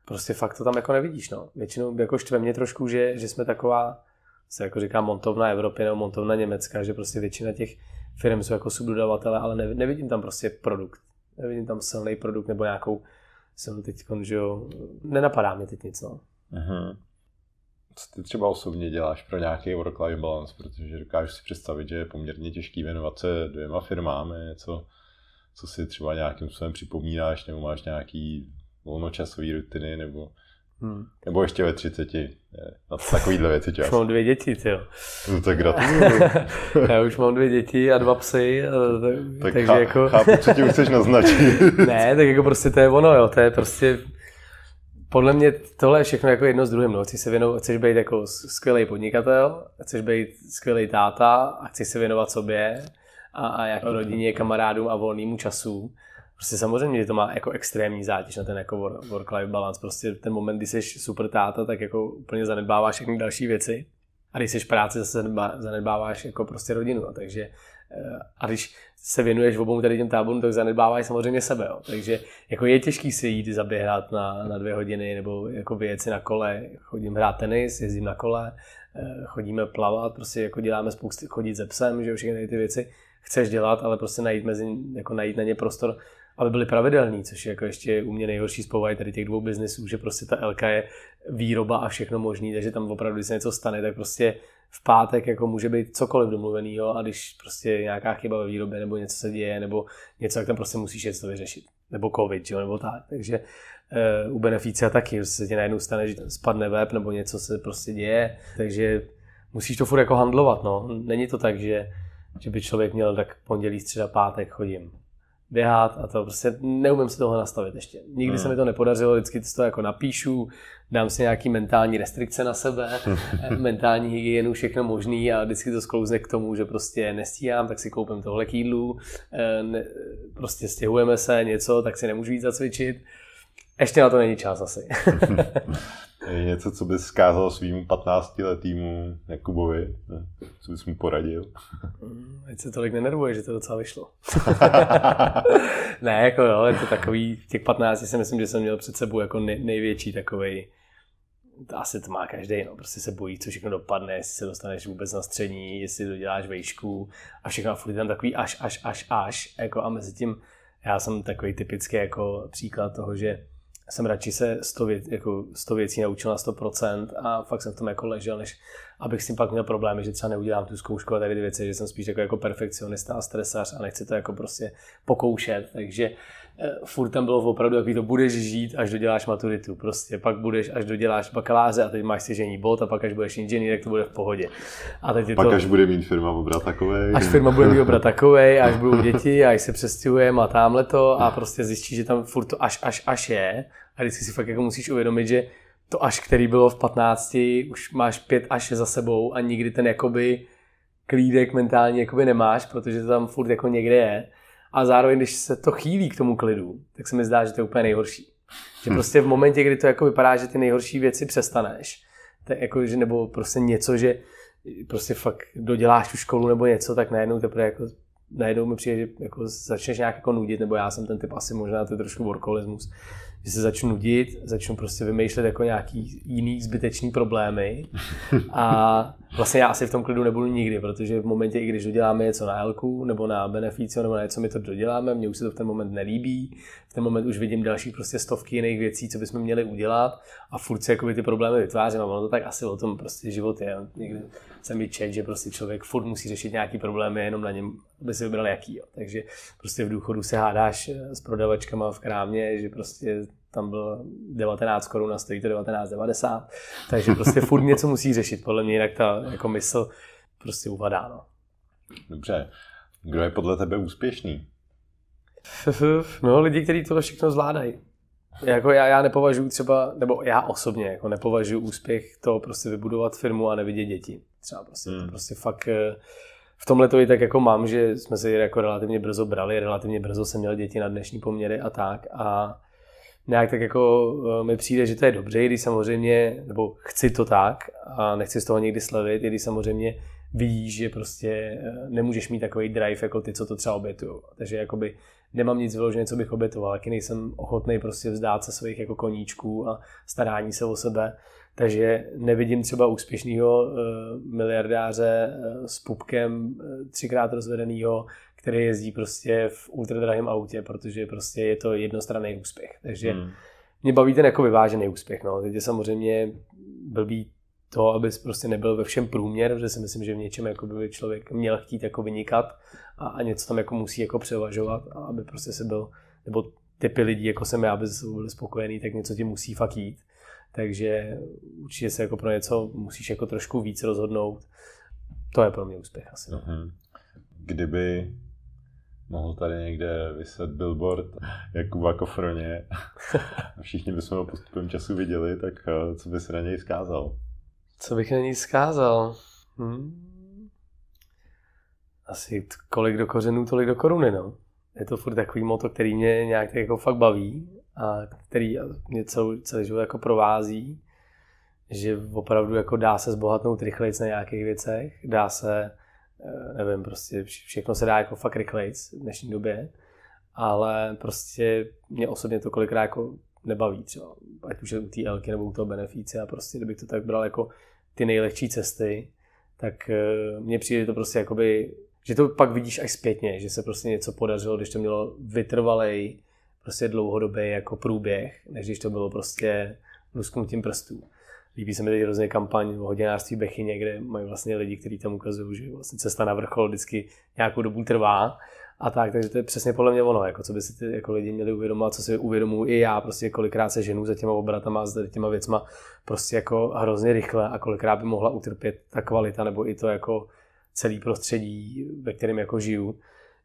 prostě fakt to tam jako nevidíš, no. Většinou jako štve mě trošku, že, že jsme taková, se jako říká montovna Evropy nebo montovna Německa, že prostě většina těch firm jsou jako subdodavatele, ale ne, nevidím tam prostě produkt. Nevidím tam silný produkt nebo nějakou, jsem teď, že jo, nenapadá mě teď nic, no. Uh-huh co ty třeba osobně děláš pro nějaký work-life balance, protože dokážu si představit, že je poměrně těžký věnovat se dvěma firmám, je něco, co si třeba nějakým způsobem připomínáš, nebo máš nějaký volnočasový rutiny, nebo, hmm. nebo ještě ve 30. Na takovýhle věci čas. Už mám dvě děti, jo. No tak gratuluju. Já už mám dvě děti a dva psy, tak takže chá, jako... chápu, co ti chceš naznačit. ne, tak jako prostě to je ono, jo, to je prostě podle mě tohle je všechno jako jedno s druhým. No. Chceš, se věnovat, chceš být jako skvělý podnikatel, chceš být skvělý táta a chceš se věnovat sobě a, a jako rodině, kamarádům a volnému času. Prostě samozřejmě, že to má jako extrémní zátěž na ten jako work-life balance. Prostě ten moment, kdy jsi super táta, tak jako úplně zanedbáváš všechny další věci. A když jsi práci, zase zanedbáváš jako prostě rodinu. Takže Eh, a když se věnuješ obou tady těm táborům, tak zanedbáváš samozřejmě sebe. Jo. Takže jako je těžký si jít zaběhat na, na dvě hodiny nebo jako vyjet si na kole. Chodím hrát tenis, jezdím na kole, eh, chodíme plavat, prostě jako děláme spousty, chodit se psem, že všechny ty věci chceš dělat, ale prostě najít, mezi, jako najít na ně prostor, aby byly pravidelný, což je jako ještě u mě nejhorší z tady těch dvou biznesů, že prostě ta LK je výroba a všechno možný, takže tam opravdu, když se něco stane, tak prostě v pátek jako může být cokoliv domluvenýho a když prostě nějaká chyba ve výrobě nebo něco se děje nebo něco, tak tam prostě musíš něco vyřešit. Nebo covid, jo, nebo tak. Takže uh, u Beneficia taky, že se ti najednou stane, že spadne web nebo něco se prostě děje, takže musíš to furt jako handlovat, no. Není to tak, že, že by člověk měl tak pondělí, středa, pátek chodím běhat a to prostě neumím si tohle nastavit ještě. Nikdy hmm. se mi to nepodařilo, vždycky to jako napíšu, dám si nějaký mentální restrikce na sebe, mentální hygienu, všechno možný a vždycky to sklouzne k tomu, že prostě nestíhám, tak si koupím tohle k jídlu, eh, ne, prostě stěhujeme se něco, tak si nemůžu jít zacvičit. Ještě na to není čas asi. Je něco, co bys zkázal svým 15-letýmu Jakubovi? Co bys mu poradil? Hmm, ať se tolik nenervuje, že to docela vyšlo. ne, jako jo, je to takový, těch 15 si myslím, že jsem měl před sebou jako největší takový asi to má každý, no, prostě se bojí, co všechno dopadne, jestli se dostaneš vůbec na střední, jestli doděláš vejšku a všechno a furt tam takový až, až, až, až, jako a mezi tím já jsem takový typický jako příklad toho, že jsem radši se 100, věc, jako 100 věcí naučil na 100% a fakt jsem v tom jako ležel, než abych s tím pak měl problémy, že třeba neudělám tu zkoušku a tady ty věci, že jsem spíš jako, jako perfekcionista a stresař a nechci to jako prostě pokoušet, takže Eh, furt tam bylo opravdu, jaký to budeš žít, až doděláš maturitu. Prostě pak budeš, až doděláš bakaláře a teď máš stěžení bod a pak až budeš inženýr, tak to bude v pohodě. A teď pak to... až bude mít firma obrat takový. Až firma bude mít obrat takový, až budou děti, až se přestěhujeme a tamhle to a prostě zjistíš, že tam furt to až, až, až je. A vždycky si fakt jako musíš uvědomit, že to až, který bylo v 15, už máš pět až za sebou a nikdy ten jakoby klídek mentálně jakoby nemáš, protože to tam furt jako někde je a zároveň, když se to chýlí k tomu klidu, tak se mi zdá, že to je úplně nejhorší. Že hm. prostě v momentě, kdy to jako vypadá, že ty nejhorší věci přestaneš, tak jako, že nebo prostě něco, že prostě fakt doděláš tu školu nebo něco, tak najednou teprve jako najednou mi přijde, že jako začneš nějak jako nudit, nebo já jsem ten typ asi možná, to je trošku workoholismus, že se začnu nudit, začnu prostě vymýšlet jako nějaký jiný zbytečný problémy a vlastně já asi v tom klidu nebudu nikdy, protože v momentě, i když doděláme něco na Elku nebo na Beneficio nebo na něco, my to doděláme, mně už se to v ten moment nelíbí, v ten moment už vidím další prostě stovky jiných věcí, co bychom měli udělat a furt se ty problémy vytvářím a ono to tak asi o tom prostě život je. Někdy jsem mi čet, že prostě člověk furt musí řešit nějaký problémy jenom na něm, aby si vybral jaký. Jo. Takže prostě v důchodu se hádáš s prodavačkama v krámě, že prostě tam byl 19 korun a stojí to 19,90. Takže prostě furt něco musí řešit, podle mě, jinak ta jako mysl prostě uvadá. No. Dobře. Kdo je podle tebe úspěšný? No, lidi, kteří to všechno zvládají. Jako já, já nepovažuji třeba, nebo já osobně jako nepovažuji úspěch to prostě vybudovat firmu a nevidět děti. Třeba prostě, hmm. to prostě fakt eh, v tomhle to i tak jako mám, že jsme se jako relativně brzo brali, relativně brzo jsem měl děti na dnešní poměry a tak a nějak tak jako eh, mi přijde, že to je dobře, když samozřejmě, nebo chci to tak a nechci z toho někdy slevit, i když samozřejmě vidíš, že prostě eh, nemůžeš mít takový drive jako ty, co to třeba obětují. Takže jakoby nemám nic vyložené, co bych obětoval, taky nejsem ochotný prostě vzdát se svých jako koníčků a starání se o sebe. Takže nevidím třeba úspěšného uh, miliardáře s pupkem třikrát rozvedeného, který jezdí prostě v ultradrahém autě, protože prostě je to jednostranný úspěch. Takže hmm. mě baví ten jako vyvážený úspěch. No. Teď je samozřejmě blbý to, aby prostě nebyl ve všem průměr, protože si myslím, že v něčem jako by člověk měl chtít jako vynikat a, a něco tam jako musí jako převažovat, a aby prostě se byl, nebo typy lidí, jako jsem já, aby se byli spokojený, tak něco ti musí fakt jít. Takže určitě se jako pro něco musíš jako trošku víc rozhodnout. To je pro mě úspěch asi. No. Mhm. Kdyby mohl tady někde vyset billboard Jakuba Kofroně a všichni bychom ho postupem času viděli, tak eh, co bys na něj zkázal? Co bych na něj zkázal? Hmm. Asi kolik do kořenů, tolik do koruny, no. Je to furt takový moto, který mě nějak tak jako fakt baví a který mě celý, celý život jako provází, že opravdu jako dá se zbohatnout rychleji na nějakých věcech, dá se nevím, prostě všechno se dá jako fakt rychlejc v dnešní době, ale prostě mě osobně to kolikrát jako nebaví třeba, ať už je u té Elky nebo u toho benefice a prostě kdybych to tak bral jako ty nejlehčí cesty, tak eh, mně přijde to prostě jakoby, že to pak vidíš až zpětně, že se prostě něco podařilo, když to mělo vytrvalej, prostě dlouhodobý jako průběh, než když to bylo prostě lusknutím prstů. Líbí se mi teď hrozně kampaň o hodinářství Bechyně, kde mají vlastně lidi, kteří tam ukazují, že vlastně cesta na vrchol vždycky nějakou dobu trvá. A tak, takže to je přesně podle mě ono, jako co by si ty jako lidi měli uvědomovat, co si uvědomuji i já, prostě kolikrát se ženu za těma obratama, za těma věcma prostě jako hrozně rychle a kolikrát by mohla utrpět ta kvalita nebo i to jako celý prostředí, ve kterém jako žiju,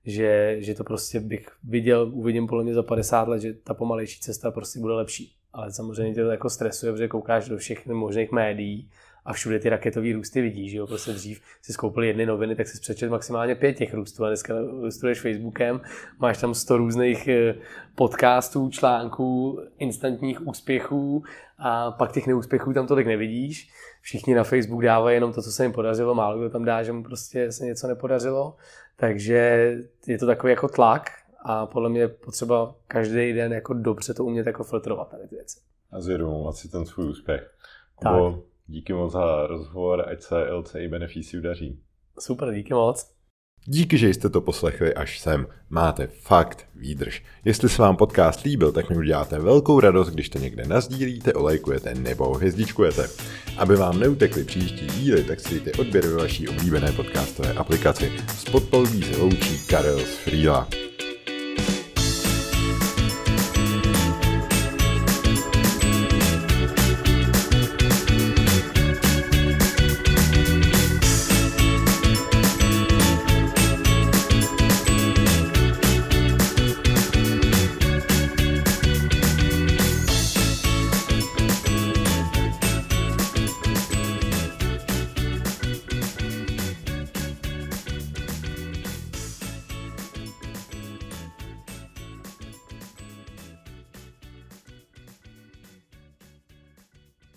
že, že to prostě bych viděl, uvidím podle mě za 50 let, že ta pomalejší cesta prostě bude lepší ale samozřejmě tě to jako stresuje, protože koukáš do všech možných médií a všude ty raketové růsty vidíš, že jo, prostě dřív si skoupil jedny noviny, tak si přečet maximálně pět těch růstů a dneska listuješ Facebookem, máš tam sto různých eh, podcastů, článků, instantních úspěchů a pak těch neúspěchů tam tolik nevidíš. Všichni na Facebook dávají jenom to, co se jim podařilo, málo kdo tam dá, že mu prostě se něco nepodařilo. Takže je to takový jako tlak a podle mě je potřeba každý den jako dobře to umět jako filtrovat tady ty věci. A zvědomovat si ten svůj úspěch. Tak. Kubo, díky moc za rozhovor, ať se LC i Benefici udaří. Super, díky moc. Díky, že jste to poslechli až sem. Máte fakt výdrž. Jestli se vám podcast líbil, tak mi uděláte velkou radost, když to někde nazdílíte, olejkujete nebo hvězdičkujete. Aby vám neutekly příští díly, tak si dejte odběr ve vaší oblíbené podcastové aplikaci. S podpolubí se loučí Karel z Frýla.